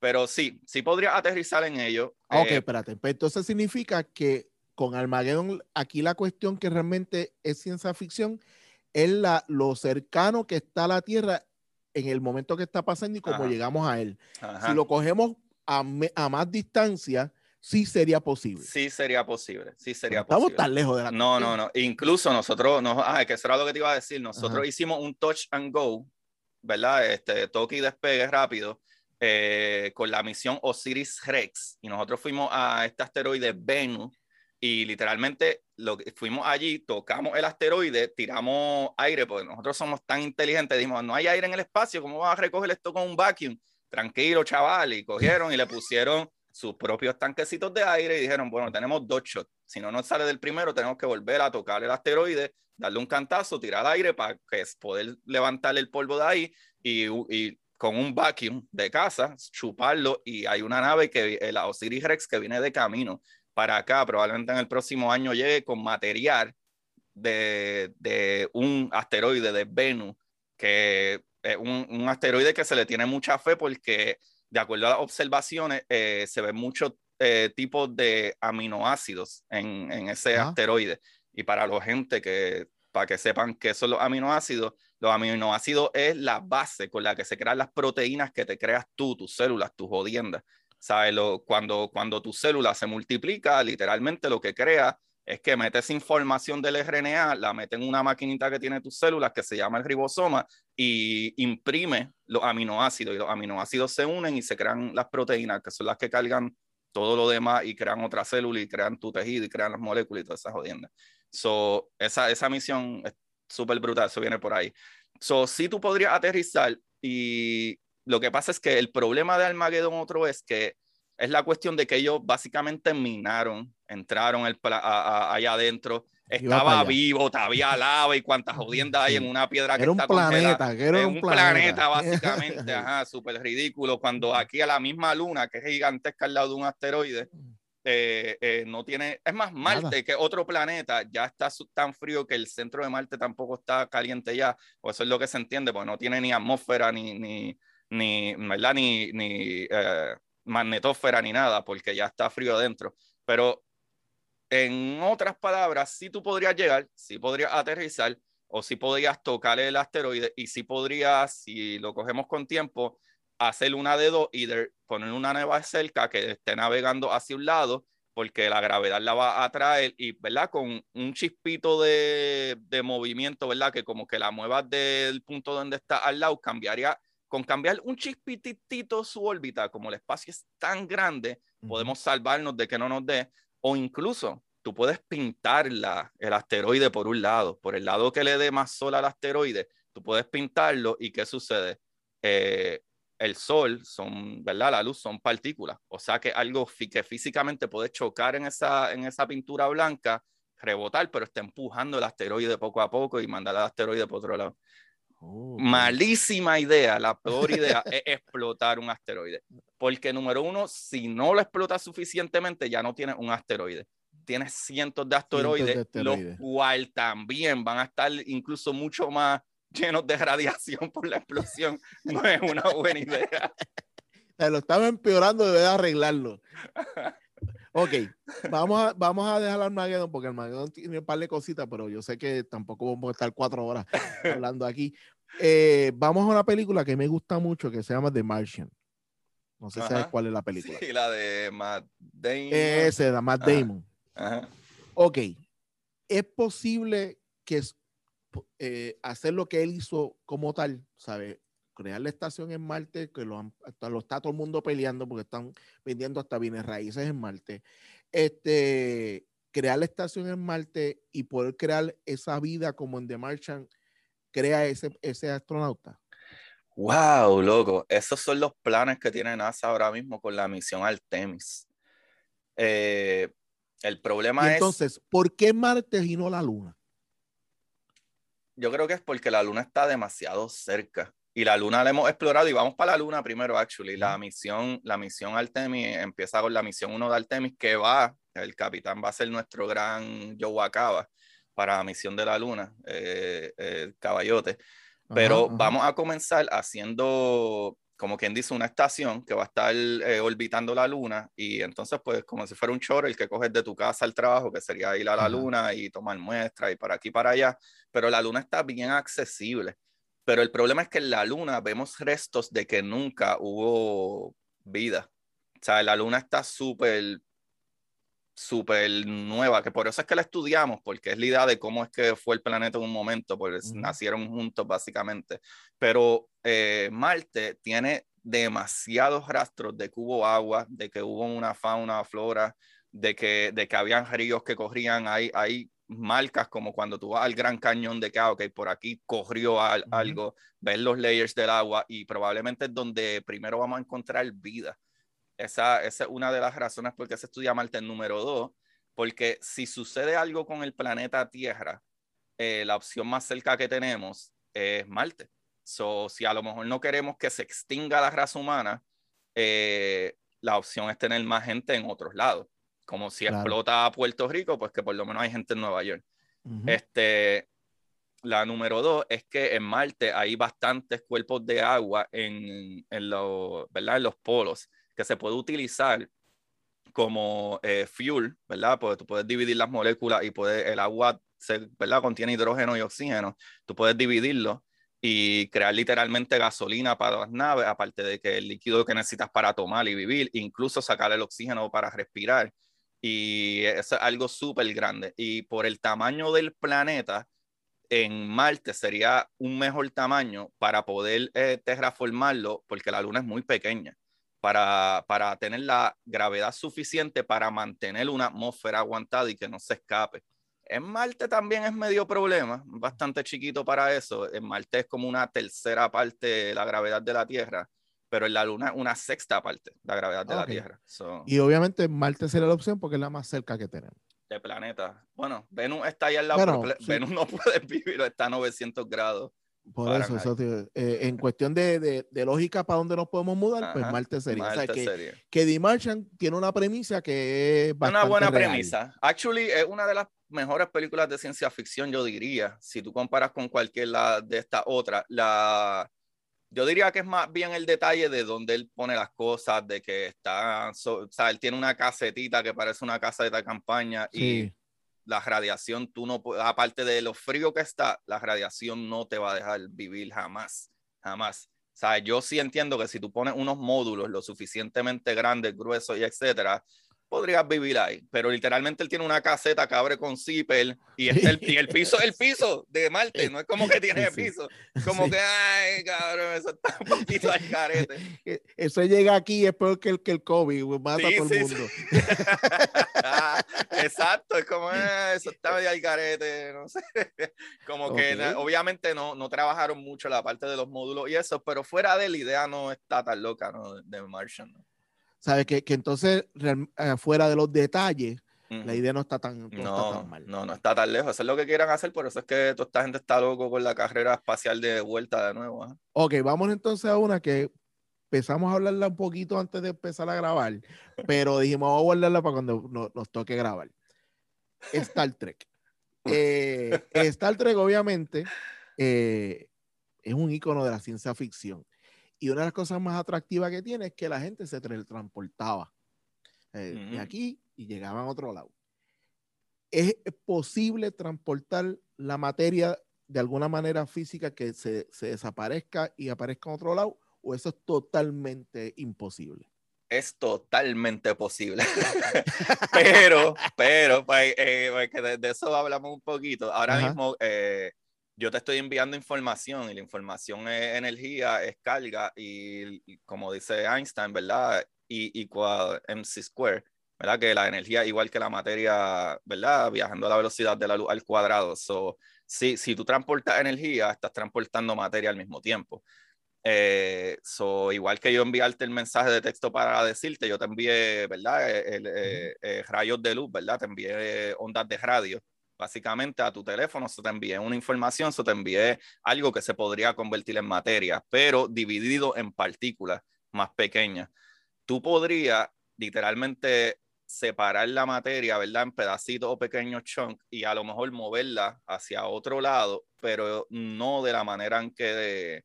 Pero sí, sí podría aterrizar en ello. Ok, eh, espérate. Pues entonces significa que con Armageddon, aquí la cuestión que realmente es ciencia ficción es la, lo cercano que está la Tierra en el momento que está pasando y cómo llegamos a él. Si lo cogemos a, a, más distancia, sí sería posible. Sí sería posible, sí sería Estamos posible. tan lejos de la No, no, no. Incluso nosotros, no, ah, que eso era lo que te iba a decir. Nosotros hicimos un touch and go ¿verdad? Este, toque y despegue rápido eh, con la misión Osiris Rex. Y nosotros fuimos a este asteroide Venus y literalmente lo que, fuimos allí, tocamos el asteroide, tiramos aire, porque nosotros somos tan inteligentes, dijimos, no hay aire en el espacio, ¿cómo vas a recoger esto con un vacuum? Tranquilo, chaval, y cogieron y le pusieron sus propios tanquecitos de aire y dijeron, bueno, tenemos dos shots, si no nos sale del primero, tenemos que volver a tocar el asteroide, darle un cantazo, tirar aire para que poder levantar el polvo de ahí y, y con un vacuum de casa, chuparlo y hay una nave que, la Osiris Rex, que viene de camino para acá, probablemente en el próximo año llegue con material de, de un asteroide de Venus, que es un, un, asteroide que se le tiene mucha fe porque, de acuerdo a las observaciones, eh, se ven muchos eh, tipos de aminoácidos en, en ese asteroide. Y para la gente que, para que sepan qué son los aminoácidos, los aminoácidos es la base con la que se crean las proteínas que te creas tú, tus células, tus jodiendas. ¿sabes? Lo, cuando, cuando tu célula se multiplica, literalmente lo que crea es que metes información del RNA, la mete en una maquinita que tiene tus células que se llama el ribosoma y imprime los aminoácidos y los aminoácidos se unen y se crean las proteínas que son las que cargan todo lo demás y crean otra célula y crean tu tejido y crean las moléculas y todas esas jodiendas. So, esa, esa misión es súper brutal, eso viene por ahí. So, si tú podrías aterrizar y, lo que pasa es que el problema de Armageddon otro es que es la cuestión de que ellos básicamente minaron, entraron el, allá adentro, estaba vivo, había lava y cuantas jodiendas hay en una piedra que era un planeta, era un, planeta. básicamente, ajá, súper ridículo, cuando aquí a la misma luna, que es gigantesca al lado de un asteroide, eh, eh, no tiene, es más, Marte, que otro planeta, ya está tan frío que el centro de Marte tampoco está caliente ya, o eso es lo que se entiende, porque no tiene ni atmósfera ni, ni ni, ¿verdad? ni, ni eh, magnetósfera ni nada, porque ya está frío adentro. Pero en otras palabras, si tú podrías llegar, si podrías aterrizar, o si podrías tocar el asteroide, y si podrías, si lo cogemos con tiempo, hacer una de dos, y poner una nueva cerca que esté navegando hacia un lado, porque la gravedad la va a atraer y, ¿verdad? Con un chispito de, de movimiento, ¿verdad? Que como que la muevas del punto donde está al lado, cambiaría con cambiar un chispitito su órbita, como el espacio es tan grande, podemos salvarnos de que no nos dé, o incluso tú puedes pintar el asteroide por un lado, por el lado que le dé más sol al asteroide, tú puedes pintarlo y ¿qué sucede? Eh, el sol son, ¿verdad? La luz son partículas, o sea que algo que físicamente puede chocar en esa, en esa pintura blanca, rebotar, pero está empujando el asteroide poco a poco y mandar al asteroide por otro lado. Oh, Malísima idea, la peor idea es explotar un asteroide. Porque número uno, si no lo explotas suficientemente, ya no tienes un asteroide. Tienes cientos de asteroides, los cuales también van a estar incluso mucho más llenos de radiación por la explosión. No es una buena idea. Lo estaba empeorando, debe arreglarlo. Ok, vamos a, vamos a dejar Armageddon porque Armageddon tiene un par de cositas, pero yo sé que tampoco vamos a estar cuatro horas hablando aquí. Eh, vamos a una película que me gusta mucho que se llama The Martian. No sé si sabes cuál es la película. Sí, la de Matt Damon. Ese, la Matt Damon. Ok, es posible que eh, hacer lo que él hizo como tal, ¿sabes? crear la estación en Marte, que lo, lo está todo el mundo peleando porque están vendiendo hasta bienes raíces en Marte. Este, crear la estación en Marte y poder crear esa vida como en The Martian, crea ese, ese astronauta. Wow, loco, esos son los planes que tiene NASA ahora mismo con la misión Artemis. Eh, el problema es. Entonces, ¿por qué Marte y no la Luna? Yo creo que es porque la Luna está demasiado cerca y la luna la hemos explorado y vamos para la luna primero, actually. La misión, la misión Artemis empieza con la misión 1 de Artemis que va, el capitán va a ser nuestro gran Joe Acaba para la misión de la luna, eh, el caballote. Pero vamos a comenzar haciendo, como quien dice, una estación que va a estar eh, orbitando la luna y entonces pues como si fuera un chorro el que coges de tu casa al trabajo, que sería ir a la luna y tomar muestras y para aquí para allá, pero la luna está bien accesible pero el problema es que en la luna vemos restos de que nunca hubo vida. O sea, la luna está súper, súper nueva, que por eso es que la estudiamos, porque es la idea de cómo es que fue el planeta en un momento, pues nacieron juntos básicamente. Pero eh, Marte tiene demasiados rastros de que hubo agua, de que hubo una fauna, flora, de que, de que habían ríos que corrían, hay, hay marcas como cuando tú vas al Gran Cañón de que, ah, por aquí corrió algo, ves los layers del agua y probablemente es donde primero vamos a encontrar vida. Esa, esa es una de las razones por qué se estudia Marte. El número dos, porque si sucede algo con el planeta Tierra, eh, la opción más cerca que tenemos es Marte. So, si a lo mejor no queremos que se extinga la raza humana, eh, la opción es tener más gente en otros lados. Como si explota Puerto Rico, pues que por lo menos hay gente en Nueva York. este, la número dos es que en Marte hay bastantes cuerpos de agua en, en, ¿verdad? en los polos que se puede utilizar como eh, fuel, ¿verdad? Porque tú puedes dividir las moléculas y puede, el agua ¿verdad? contiene hidrógeno y oxígeno. Tú puedes dividirlo y crear literalmente gasolina para las naves, aparte de que el líquido que necesitas para tomar y vivir, incluso sacar el oxígeno para respirar. Y es algo súper grande. Y por el tamaño del planeta, en Marte sería un mejor tamaño para poder eh, terraformarlo, porque la Luna es muy pequeña para, tener la gravedad suficiente para mantener una atmósfera aguantada y que no se escape. En Marte también es medio problema, bastante chiquito para eso. En Marte es como una tercera parte de la gravedad de la Tierra, pero en la Luna una sexta parte de la gravedad de la Tierra. y obviamente Marte sería la opción porque es la más cerca que tenemos. De planeta. Bueno, Venus está ahí al lado, pero Venus no puede vivir, está a 900 grados. Por eso, eh, en cuestión de, lógica para dónde nos podemos mudar, pues Marte sería. o sea, que, que The Martian tiene una premisa que es Una buena premisa. Actually, es una de las mejores películas de ciencia ficción, yo diría. Si tú comparas con cualquier de esta otra, la, yo diría que es más bien el detalle de dónde él pone las cosas, de que está, o sea, él tiene una casetita que parece una casa de la campaña y la radiación, tú no, aparte de lo frío que está, la radiación no te va a dejar vivir jamás, jamás. O sea, yo sí entiendo que si tú pones unos módulos lo suficientemente grandes, gruesos y etcétera, podrías vivir ahí, pero literalmente él tiene una caseta que abre con zipper y, el, y el piso el piso de Marte, no es como que tiene el piso, como que, ay, cabrón, eso está un poquito al carete. E, eso llega aquí es peor que el, que el COVID, mata a todo el mundo. exacto, es como, ah, eso está medio al carete, no sé, como que obviamente no, no trabajaron mucho la parte de los módulos y eso, pero fuera de la idea no está tan loca, ¿no? De Martian, ¿no? ¿Sabes? Que, que entonces, eh, fuera de los detalles, la idea no está tan, no, mal. No, no está tan lejos. Eso es lo que quieran hacer, por eso es que toda esta gente está loco con la carrera espacial de vuelta de nuevo. Ok, vamos entonces a una que empezamos a hablarla un poquito antes de empezar a grabar, pero dijimos, vamos a guardarla para cuando nos, toque grabar. Star Trek. Eh, Star Trek, obviamente, eh, es un icono de la ciencia ficción. Y una de las cosas más atractivas que tiene es que la gente se transportaba eh, de aquí y llegaba a otro lado. ¿Es posible transportar la materia de alguna manera física que se, desaparezca y aparezca en otro lado? ¿O eso es totalmente imposible? es totalmente posible. pero, pero, pues, eh, pues de, eso hablamos un poquito. Ahora mismo, eh, yo te estoy enviando información y la información es energía, es carga y, como dice Einstein, ¿verdad? Y igual mc square, ¿verdad? Que la energía igual que la materia, ¿verdad? Viajando a la velocidad de la luz al cuadrado. So, si, si tú transportas energía, estás transportando materia al mismo tiempo. Eh, so, igual que yo enviarte el mensaje de texto para decirte, yo te envié, ¿verdad? El, eh, eh, rayos de luz, ¿verdad? Te envié ondas de radio básicamente a tu teléfono se te envíe una información, se te envíe algo que se podría convertir en materia, pero dividido en partículas más pequeñas. Tú podrías literalmente separar la materia, ¿verdad? En pedacitos o pequeños chunks y a lo mejor moverla hacia otro lado, pero no de la manera en que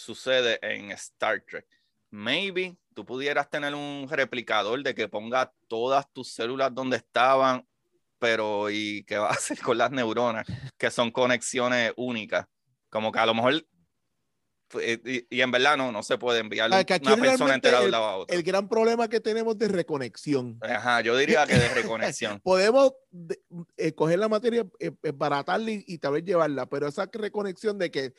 sucede en Star Trek. Maybe tú pudieras tener un replicador de que ponga todas tus células donde estaban pero ¿y qué va a hacer con las neuronas? Que son conexiones únicas. Como que a lo mejor eh, y, en verdad no, no se puede enviar una persona entera de un lado a otro. El gran problema que tenemos de reconexión. Ajá, yo diría que de reconexión. Podemos eh, coger la materia, eh, baratarla y, tal vez llevarla, pero esa reconexión de que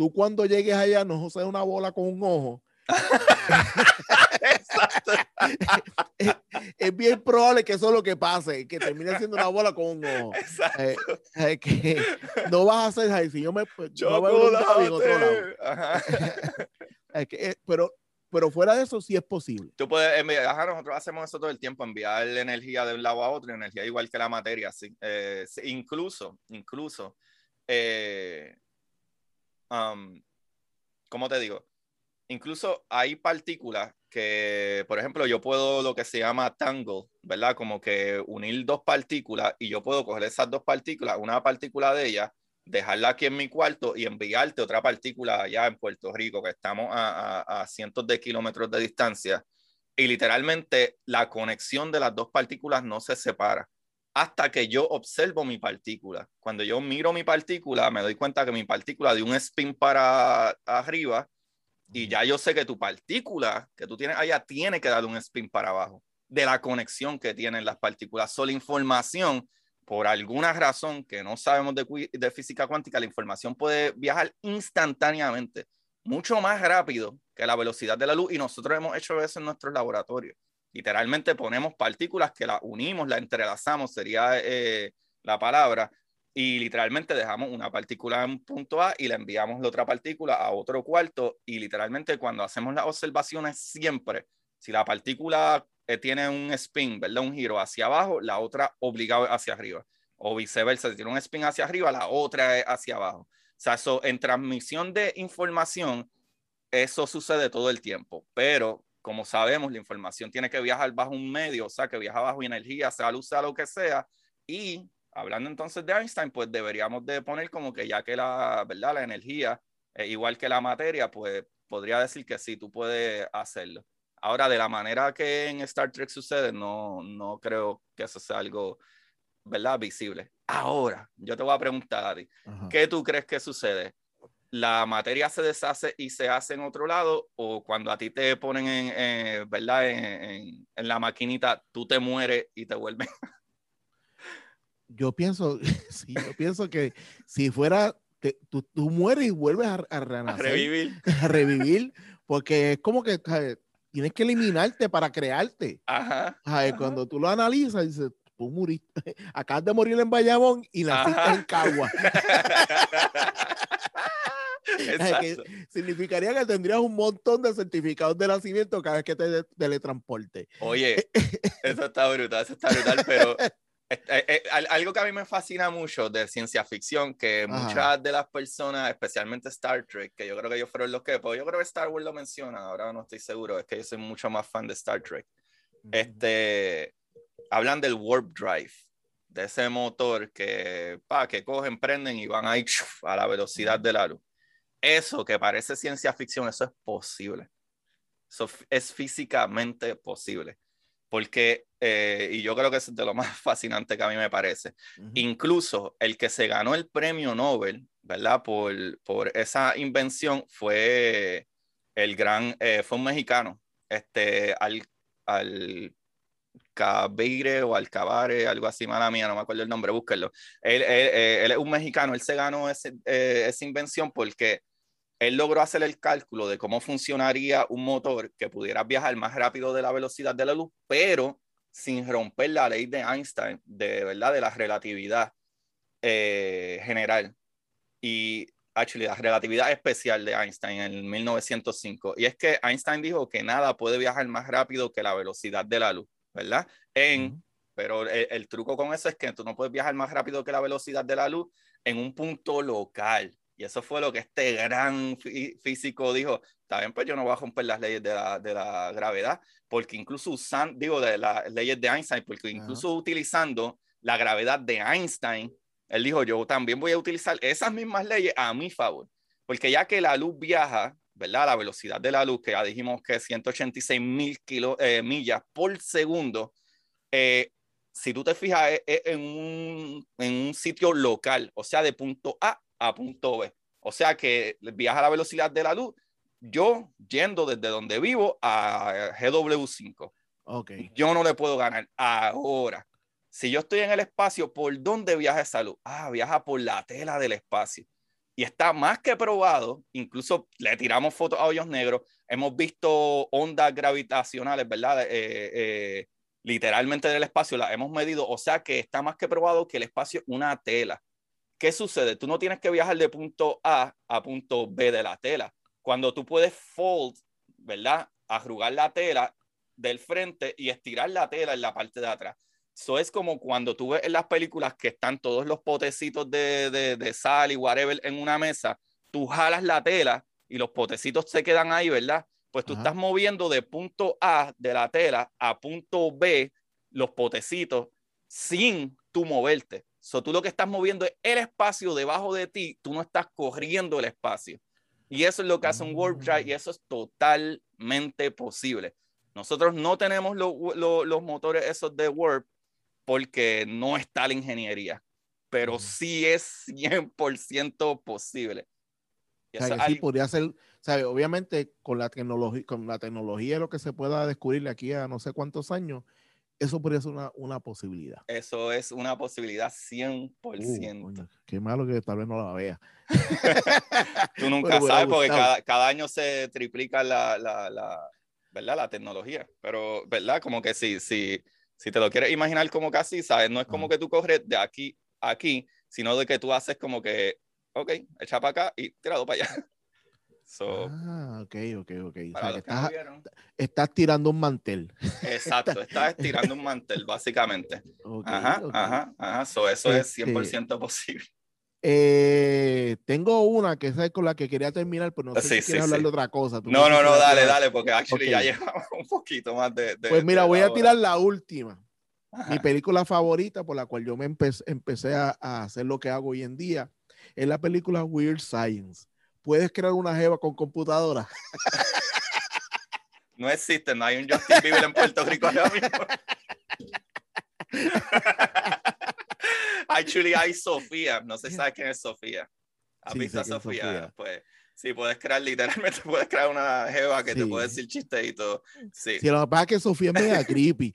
tú cuando llegues allá no seas una bola con un ojo. es, bien probable que eso es lo que pase, que termine siendo una bola con un ojo. Eh, eh, que no vas a hacer si yo me pues, yo voy a en otro lado. que, pero pero fuera de eso sí es posible. Tú puedes enviar, nosotros hacemos eso todo el tiempo, enviar energía de un lado a otro, energía igual que la materia, sí. Eh, incluso, incluso, eh, ¿cómo te digo? Incluso hay partículas que, por ejemplo, yo puedo lo que se llama tangle, ¿verdad? Como que unir dos partículas y yo puedo coger esas dos partículas, una partícula de ellas, dejarla aquí en mi cuarto y enviarte otra partícula allá en Puerto Rico, que estamos a, cientos de kilómetros de distancia, y literalmente la conexión de las dos partículas no se separa hasta que yo observo mi partícula. Cuando yo miro mi partícula, me doy cuenta que mi partícula dio un spin para arriba y ya yo sé que tu partícula que tú tienes allá tiene que dar un spin para abajo de la conexión que tienen las partículas. Solo información por alguna razón que no sabemos de, física cuántica, la información puede viajar instantáneamente, mucho más rápido que la velocidad de la luz y nosotros hemos hecho eso en nuestros laboratorios. Literalmente ponemos partículas que las unimos, las entrelazamos, sería eh, la palabra, y literalmente dejamos una partícula en punto A y le enviamos la otra partícula a otro cuarto y literalmente cuando hacemos las observaciones siempre, si la partícula eh, tiene un spin, ¿verdad? Un giro hacia abajo, la otra obligado hacia arriba. O viceversa, si tiene un spin hacia arriba, la otra es hacia abajo. O sea, eso, en transmisión de información, eso sucede todo el tiempo. Pero, como sabemos, la información tiene que viajar bajo un medio, o sea, que viaja bajo energía, sea luz, sea lo que sea. Y hablando entonces de Einstein, pues deberíamos de poner como que ya que la, ¿verdad? La energía, es igual que la materia, pues podría decir que sí, tú puedes hacerlo. Ahora, de la manera que en Star Trek sucede, no, no creo que eso sea algo, ¿verdad? Visible. Ahora, yo te voy a preguntar a ti, ¿qué tú crees que sucede? ¿La materia se deshace y se hace en otro lado? ¿O cuando a ti te ponen en, ¿verdad? En, en, la maquinita, tú te mueres y te vuelven? yo pienso, sí, yo pienso que si fuera, tú, tú, mueres y vuelves a, a, renacer, a revivir. A revivir, porque es como que tienes que eliminarte para crearte. Ajá, Cuando tú lo analizas, dices, tú muriste, acabas de morir en Bayamón y naciste en Cagua. significaría que tendrías un montón de certificados de nacimiento cada vez que te teletransporte. Oye, eso está brutal, eso está brutal, pero eh, eh, algo que a mí me fascina mucho de ciencia ficción, que muchas de las personas, especialmente Star Trek, que yo creo que ellos fueron los que, pues yo creo que Star Wars lo menciona, ahora no estoy seguro, es que yo soy mucho más fan de Star Trek. Este, hablan del Warp Drive, de ese motor que, pa, que cogen, prenden y van ahí a la velocidad de la luz. Eso que parece ciencia ficción, eso es posible. Eso es físicamente posible porque, eh, y yo creo que es de lo más fascinante que a mí me parece, incluso el que se ganó el premio Nobel, ¿verdad? Por, por esa invención fue el gran, eh, fue un mexicano, este, al, al Cabeire o Alcabare, algo así, mala mía, no me acuerdo el nombre, búsquenlo. Él, él, él es un mexicano, él se ganó ese, eh, esa invención porque él logró hacer el cálculo de cómo funcionaría un motor que pudiera viajar más rápido de la velocidad de la luz, pero sin romper la ley de Einstein, de verdad, de la relatividad eh, general. Y actually, la relatividad especial de Einstein en 1905. Y es que Einstein dijo que nada puede viajar más rápido que la velocidad de la luz, ¿verdad? En, Pero el, el, truco con eso es que tú no puedes viajar más rápido que la velocidad de la luz en un punto local. Y eso fue lo que este gran físico dijo, también pues yo no voy a romper las leyes de la, de la gravedad, porque incluso usando, digo, de las leyes de Einstein, porque incluso utilizando la gravedad de Einstein, él dijo, yo también voy a utilizar esas mismas leyes a mi favor, porque ya que la luz viaja, ¿verdad? La velocidad de la luz, que ya dijimos que es 186 mil eh, millas por segundo, eh, si tú te fijas, es, en, un, en un sitio local, o sea, de punto A a punto B. O sea que viaja a la velocidad de la luz, yo yendo desde donde vivo a GW5. Okay. Yo no le puedo ganar. Ahora, si yo estoy en el espacio, ¿por dónde viaja esa luz? Ah, viaja por la tela del espacio. Y está más que probado, incluso le tiramos fotos a hoyos negros, hemos visto ondas gravitacionales, ¿verdad? Eh, eh, literalmente del espacio, las hemos medido, o sea que está más que probado que el espacio es una tela. ¿Qué sucede? Tú no tienes que viajar de punto A a punto B de la tela. Cuando tú puedes fold, ¿verdad? Arrugar la tela del frente y estirar la tela en la parte de atrás. Eso es como cuando tú ves en las películas que están todos los potecitos de, de, de sal y whatever en una mesa, tú jalas la tela y los potecitos se quedan ahí, ¿verdad? Pues tú estás moviendo de punto A de la tela a punto B los potecitos sin tú moverte. So, tú lo que estás moviendo es el espacio debajo de ti, tú no estás corriendo el espacio. Y eso es lo que hace un warp drive y mm. eso es totalmente posible. Nosotros no tenemos los motores esos de warp porque no está la ingeniería, pero sí es 100% posible. sí podría ser, ¿sabe? obviamente con la, tecnología, con la tecnología lo que se pueda descubrir aquí a no sé cuántos años, eso podría ser una, una posibilidad. Eso es una posibilidad 100%. Uh, qué malo que tal vez no la vea. Tú nunca sabes porque cada, cada, año se triplica la, la, la, ¿verdad? la tecnología. Pero, ¿verdad? Como que si, si, si te lo quieres imaginar como casi, ¿sabes? No es como que tú corres de aquí a aquí, sino de que tú haces como que, ok, echa para acá y tirado para allá. Ah, ok, ok, ok. estás, tirando un mantel. Exacto, estás tirando un mantel, básicamente. ajá, ajá, ajá, eso es 100% este posible. Eh, tengo una que es con la que quería terminar, pero no sé si quieres hablar de otra cosa. No, no, no, dale, dale, porque actually ya llevamos un poquito más de. pues mira, voy a tirar la última. Mi película favorita, por la cual yo me empecé, a, a, hacer lo que hago hoy en día, es la película Weird Science puedes crear una jeva con computadora. No existe, no hay un Justin Bieber en Puerto Rico ahora mismo. Actually, hay Sofía. No sé sabe quién es Sofía. ¿Has visto a Sofía? Pues sí, puedes crear, literalmente puedes crear una jeva que te puede decir chistes y todo. Sí. Si lo que pasa es que Sofía me da creepy.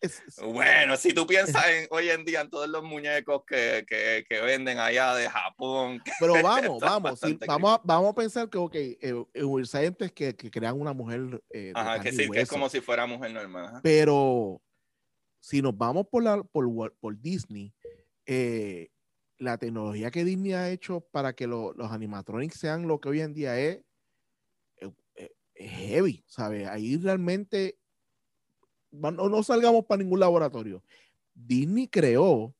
Eh, eh, bueno, si tú piensas en, hoy en día en todos los muñecos que, que, que venden allá de Japón. Pero vamos, vamos, vamos, a, vamos a pensar que, ok, eh, eh que, que, crean una mujer. Eh, Ajá, que sí, que es como si fuera mujer normal. Pero si nos vamos por, la, por, por Disney, eh, la tecnología que Disney ha hecho para que los animatronics sean lo que hoy en día es, es heavy, ¿sabes? Ahí realmente no, no salgamos para ningún laboratorio. Disney creó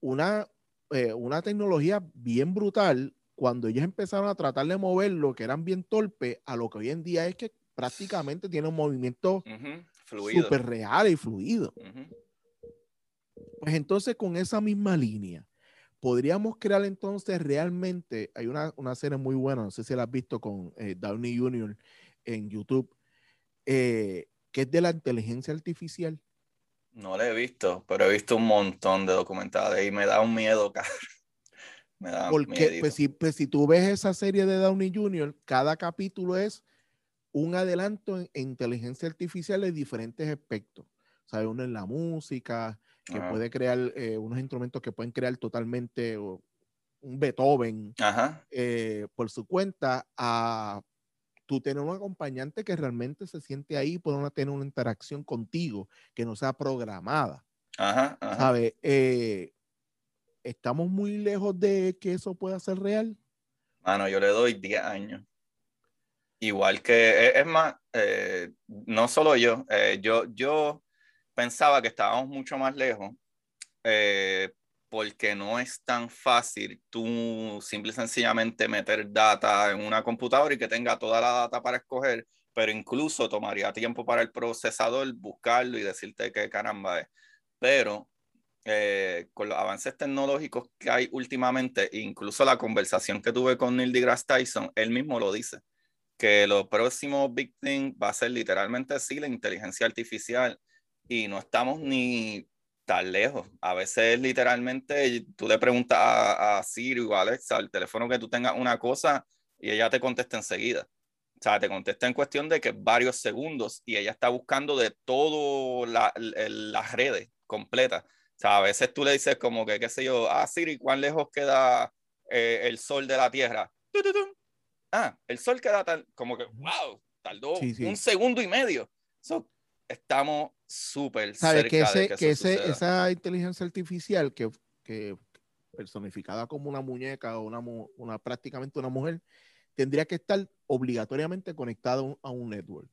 una, eh, una tecnología bien brutal cuando ellos empezaron a tratar de mover lo que eran bien torpes a lo que hoy en día es que prácticamente tiene un movimiento súper real y fluido. Pues entonces con esa misma línea, podríamos crear entonces realmente, hay una, una serie muy buena, no sé si la has visto con eh, Downey Jr. en YouTube, eh, que es de la inteligencia artificial. No la he visto, pero he visto un montón de documentales y me da un miedo, cara. Me da Porque pues si, pues si tú ves esa serie de Downey Jr., cada capítulo es un adelanto en, inteligencia artificial de diferentes aspectos. O uno en la música, que puede crear eh, unos instrumentos que pueden crear totalmente un Beethoven eh, por su cuenta, a tú tienes un acompañante que realmente se siente ahí, puede tener una interacción contigo, que no sea programada. Ajá, ¿Sabes? Eh, ¿Estamos muy lejos de que eso pueda ser real? Mano, yo le doy 10 años. Igual que, e, es más, eh, no solo yo, eh, yo, yo pensaba que estábamos mucho más lejos, porque no es tan fácil tú simple y sencillamente meter data en una computadora y que tenga toda la data para escoger, pero incluso tomaría tiempo para el procesador buscarlo y decirte qué caramba es. Pero eh, con los avances tecnológicos que hay últimamente, incluso la conversación que tuve con Neil deGrasse Tyson, él mismo lo dice, que lo próximo big thing va a ser literalmente sí la inteligencia artificial y no estamos ni tan lejos. A veces literalmente tú le preguntas a, Siri o a Alexa al teléfono que tú tengas una cosa y ella te contesta enseguida. O sea, te contesta en cuestión de que varios segundos y ella está buscando de todo la, las redes completas. O sea, a veces tú le dices como que, qué sé yo, ah, Siri, ¿cuán lejos queda eh, el sol de la Tierra. Ah, el sol queda tal, como que, wow, tardó un segundo y medio. estamos súper cerca que, ese, de que, que ese, esa inteligencia artificial que, que, personificada como una muñeca o una, una, prácticamente una mujer, tendría que estar obligatoriamente conectado a un network.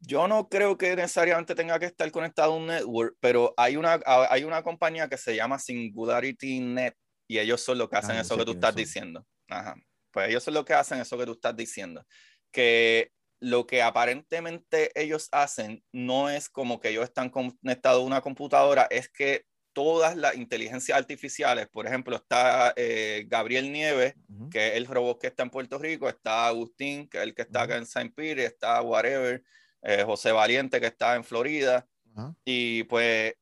Yo no creo que necesariamente tenga que estar conectado a un network, pero hay una, hay una compañía que se llama Singularity Net y ellos son los que hacen ah, eso que tú estás diciendo. Ajá. Pues ellos son los que hacen eso que tú estás diciendo. Que lo que aparentemente ellos hacen no es como que ellos están conectados a una computadora, es que todas las inteligencias artificiales, por ejemplo, está eh, Gabriel Nieves, que es el robot que está en Puerto Rico, está Agustín, que es el que está acá en Saint Peter, está Whatever, eh, José Valiente, que está en Florida. Y pues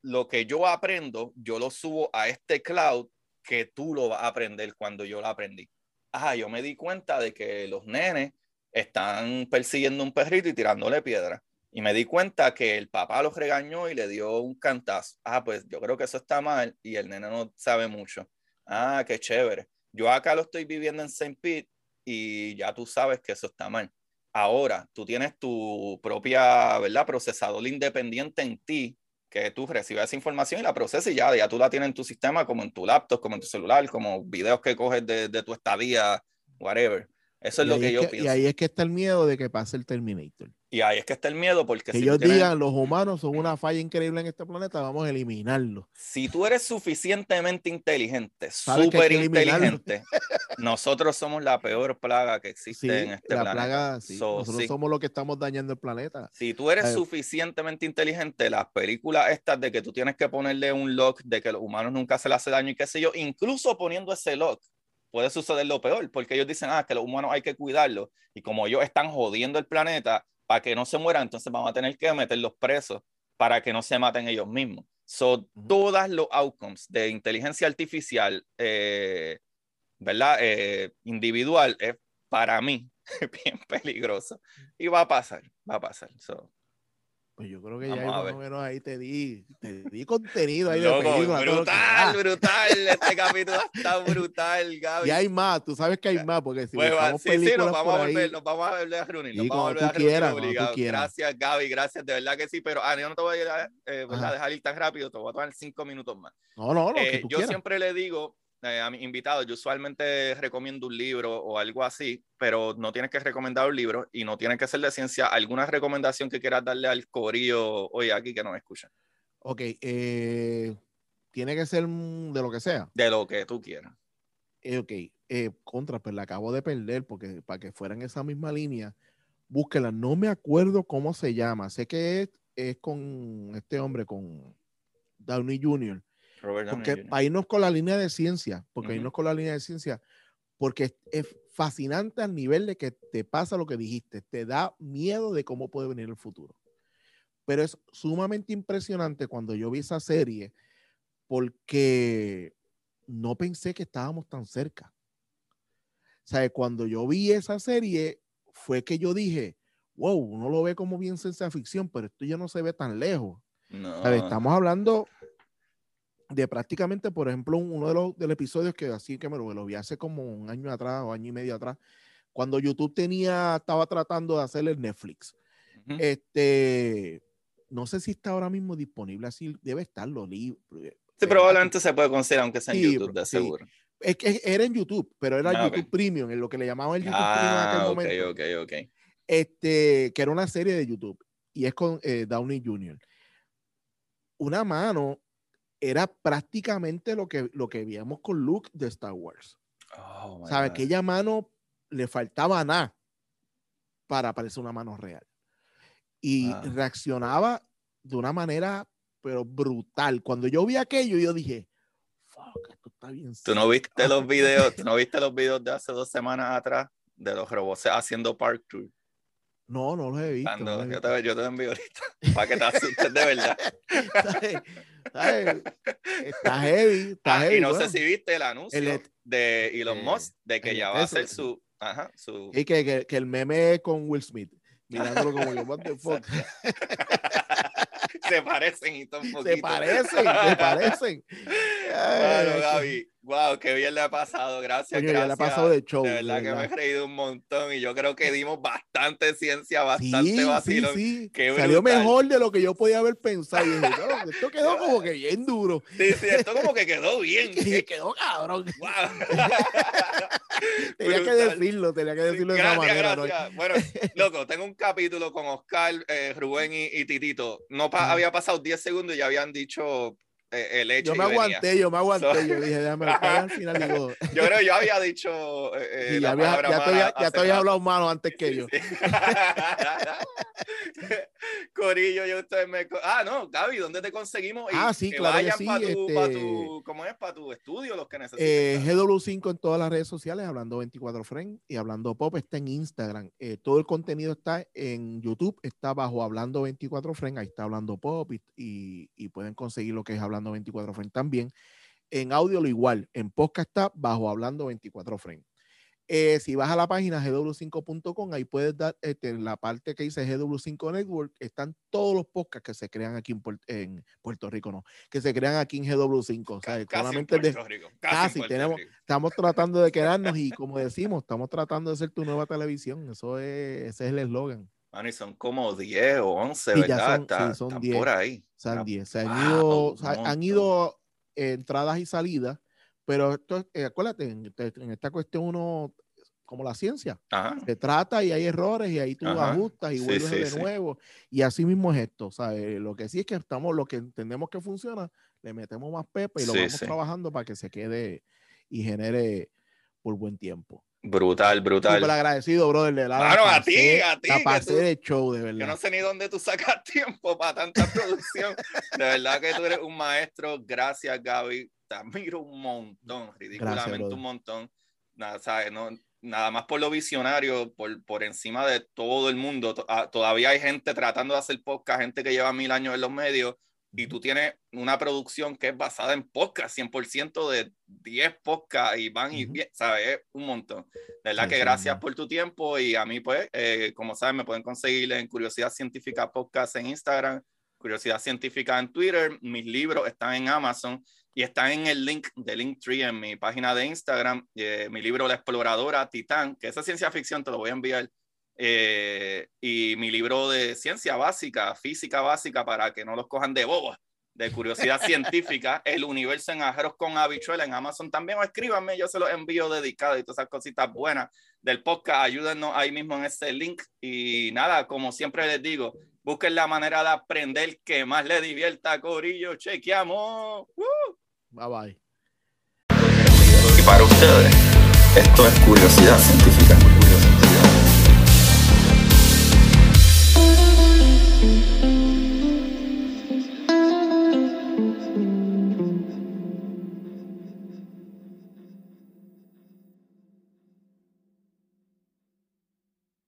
lo que yo aprendo, yo lo subo a este cloud que tú lo vas a aprender cuando yo lo aprendí. Ah, yo me di cuenta de que los nenes están persiguiendo un perrito y tirándole piedra. Y me di cuenta que el papá los regañó y le dio un cantazo. Ah, pues yo creo que eso está mal y el nene no sabe mucho. Ah, qué chévere. Yo acá lo estoy viviendo en St. Pete y ya tú sabes que eso está mal. Ahora, tú tienes tu propia, ¿verdad? Procesador independiente en ti, que tú recibes esa información y la procesas y ya, ya tú la tienes en tu sistema, como en tu laptop, como en tu celular, como videos que coges de, de tu estadía, whatever. Eso es lo que yo pienso. Y ahí es que está el miedo de que pase el Terminator. Y ahí es que está el miedo porque que ellos digan los humanos son una falla increíble en este planeta, vamos a eliminarlo. Si tú eres suficientemente inteligente, súper inteligente, nosotros somos la peor plaga que existe en este la Plaga, sí. nosotros somos los que estamos dañando el planeta. Si tú eres suficientemente inteligente, las películas estas de que tú tienes que ponerle un lock de que los humanos nunca se le hace daño y qué sé yo, incluso poniendo ese lock, puede suceder lo peor, porque ellos dicen, ah, que los humanos hay que cuidarlos, y como ellos están jodiendo el planeta, para que no se mueran, entonces vamos a tener que meterlos presos para que no se maten ellos mismos. Son todas los outcomes de inteligencia artificial, eh, ¿verdad? Eh, individual, es para mí bien peligroso. Y va a pasar, va a pasar. Pues yo creo que ya más o menos ahí te di, te di contenido ahí de película. Brutal, brutal. Este capítulo está brutal, Gaby. Y hay más, tú sabes que hay más, porque si pues sí, sí, nos vamos, a volver, nos vamos a volver a reunir. Nos vamos a volver a quieras, Gracias, Gaby, gracias, de verdad que sí, pero ah, yo no te voy a, eh, dejar ir tan rápido, te voy a tomar cinco minutos más. No, no, no. Eh, yo siempre le digo eh, a mis invitados, yo usualmente recomiendo un libro o algo así, pero no tienes que recomendar un libro y no tiene que ser de ciencia. ¿Alguna recomendación que quieras darle al corillo hoy aquí que nos escucha? Ok, eh, tiene que ser de lo que sea. De lo que tú quieras. Eh, ok, contra, pues la acabo de perder porque para que fuera en esa misma línea, búsquela. No me acuerdo cómo se llama. Sé que es, es con este hombre, con Downey Jr porque para irnos con la línea de ciencia, porque irnos con la línea de ciencia, porque es fascinante al nivel de que te pasa lo que dijiste, te da miedo de cómo puede venir el futuro. Pero es sumamente impresionante cuando yo vi esa serie, porque no pensé que estábamos tan cerca. O sea, cuando yo vi esa serie, fue que yo dije, wow, uno lo ve como bien ciencia ficción, pero esto ya no se ve tan lejos. Estamos hablando de prácticamente, por ejemplo, uno de los, episodios que así que me lo, vi hace como un año atrás o año y medio atrás, cuando YouTube tenía, estaba tratando de hacer el Netflix. Este, no sé si está ahora mismo disponible, así debe estarlo. Eh, sí, probablemente se puede conseguir, aunque sea en YouTube, de seguro. Es que era en YouTube, pero era ah, YouTube Premium, en lo que le llamaban el YouTube Premium en aquel ah, momento. Ok, ok, ok. Este, que era una serie de YouTube y es con eh, Downey Jr. Una mano era prácticamente lo que, lo que veíamos con Luke de Star Wars. Oh, ¿Sabe? Aquella mano le faltaba nada para parecer una mano real. Y reaccionaba de una manera, pero brutal. Cuando yo vi aquello, yo dije, fuck, esto está bien. ¿Tú no viste los videos, ¿tú no viste los videos de hace dos semanas atrás de los robots haciendo park No, no los he visto. Yo, te, yo, te, envío ahorita para que te asustes de verdad. Está heavy, está ah, Y no sé si viste el anuncio de Elon Musk de que ya va a hacer su, ajá, su... Y que, que, que, el meme es con Will Smith, mirándolo como yo, what the fuck. se parecen y un poquito. Se parecen, se parecen. Bueno, Gaby, wow, qué bien le ha pasado. Gracias, gracias. le ha pasado de show. De verdad, que me he reído un montón y yo creo que dimos bastante ciencia, bastante vacilón. Sí, sí. Salió mejor de lo que yo podía haber pensado. Y dije, esto quedó como que bien duro. Sí, sí, esto como que quedó bien. Y quedó cabrón. Wow. tenía que decirlo, tenía que decirlo de esa manera. Bueno, loco, tengo un capítulo con Oscar, eh, Rubén y, Titito. No había pasado 10 segundos y ya habían dicho el hecho. Yo me aguanté, yo me aguanté. yo dije, déjame al final. Digo. Yo creo que yo había dicho. Eh, ya, había, ya, te había, hablado malo antes que yo. Corillo, yo ustedes me. Ah, no, Gaby, ¿dónde te conseguimos? ah, sí, claro. Vayan para tu, este... tu, ¿Cómo es? Para tu estudio, los que necesiten. Eh, GW5 en todas las redes sociales, hablando 24 Frames y hablando Pop está en Instagram. Eh, todo el contenido está en YouTube, está bajo Hablando 24 Frames. Ahí está Hablando Pop y, y, pueden conseguir lo que es Hablando 24 Frames también. En audio lo igual, en podcast está bajo Hablando 24 Frames. Eh, si vas a la página gw5.com, ahí puedes dar este, en la parte que dice GW5 Network, están todos los podcasts que se crean aquí en, Puerto Rico, no, que se crean aquí en GW5. casi solamente en Puerto Rico. Casi, tenemos, estamos tratando de quedarnos y como decimos, estamos tratando de ser tu nueva televisión. Eso es, ese es el eslogan. Y son como 10 o 11, ¿verdad? Son, son 10. por ahí. Son 10. Se han ido, han ido entradas y salidas pero esto, eh, acuérdate, en, esta cuestión uno, como la ciencia, se trata y hay errores y ahí tú ajustas y vuelves de nuevo. Y así mismo es esto, ¿sabes? Lo que sí es que estamos, lo que entendemos que funciona, le metemos más pepa y lo vamos trabajando para que se quede y genere por buen tiempo. Brutal, brutal. Súper agradecido, brother. De la claro, a ti, a ti. La de show, de verdad. Yo no sé ni dónde tú sacas tiempo para tanta producción. de verdad que tú eres un maestro. Gracias, Gaby te admiro un montón, ridículamente un montón. Nada, ¿sabes? No, nada más por lo visionario, por, por encima de todo el mundo. Ah, todavía hay gente tratando de hacer podcast, gente que lleva mil años en los medios, y tú tienes una producción que es basada en podcast, 100% de 10 podcasts y van y bien, ¿sabes? Un montón. De verdad que gracias por tu tiempo y a mí, pues, eh, como saben, me pueden conseguir en Curiosidad Científica Podcast en Instagram, Curiosidad Científica en Twitter, mis libros están en Amazon y está en el link de Linktree en mi página de Instagram, eh, mi libro La exploradora Titán, que esa ciencia ficción te lo voy a enviar, eh, y mi libro de ciencia básica, física básica, para que no los cojan de bobos, de curiosidad científica, El universo en ajeros con habichuela en Amazon también, o escríbanme, yo se los envío dedicado y todas esas cositas buenas del podcast, ayúdennos ahí mismo en ese link, y nada, como siempre les digo, busquen la manera de aprender que más les divierta, Corillo, chequeamos. Bye bye. Y para ustedes, esto es curiosidad científica.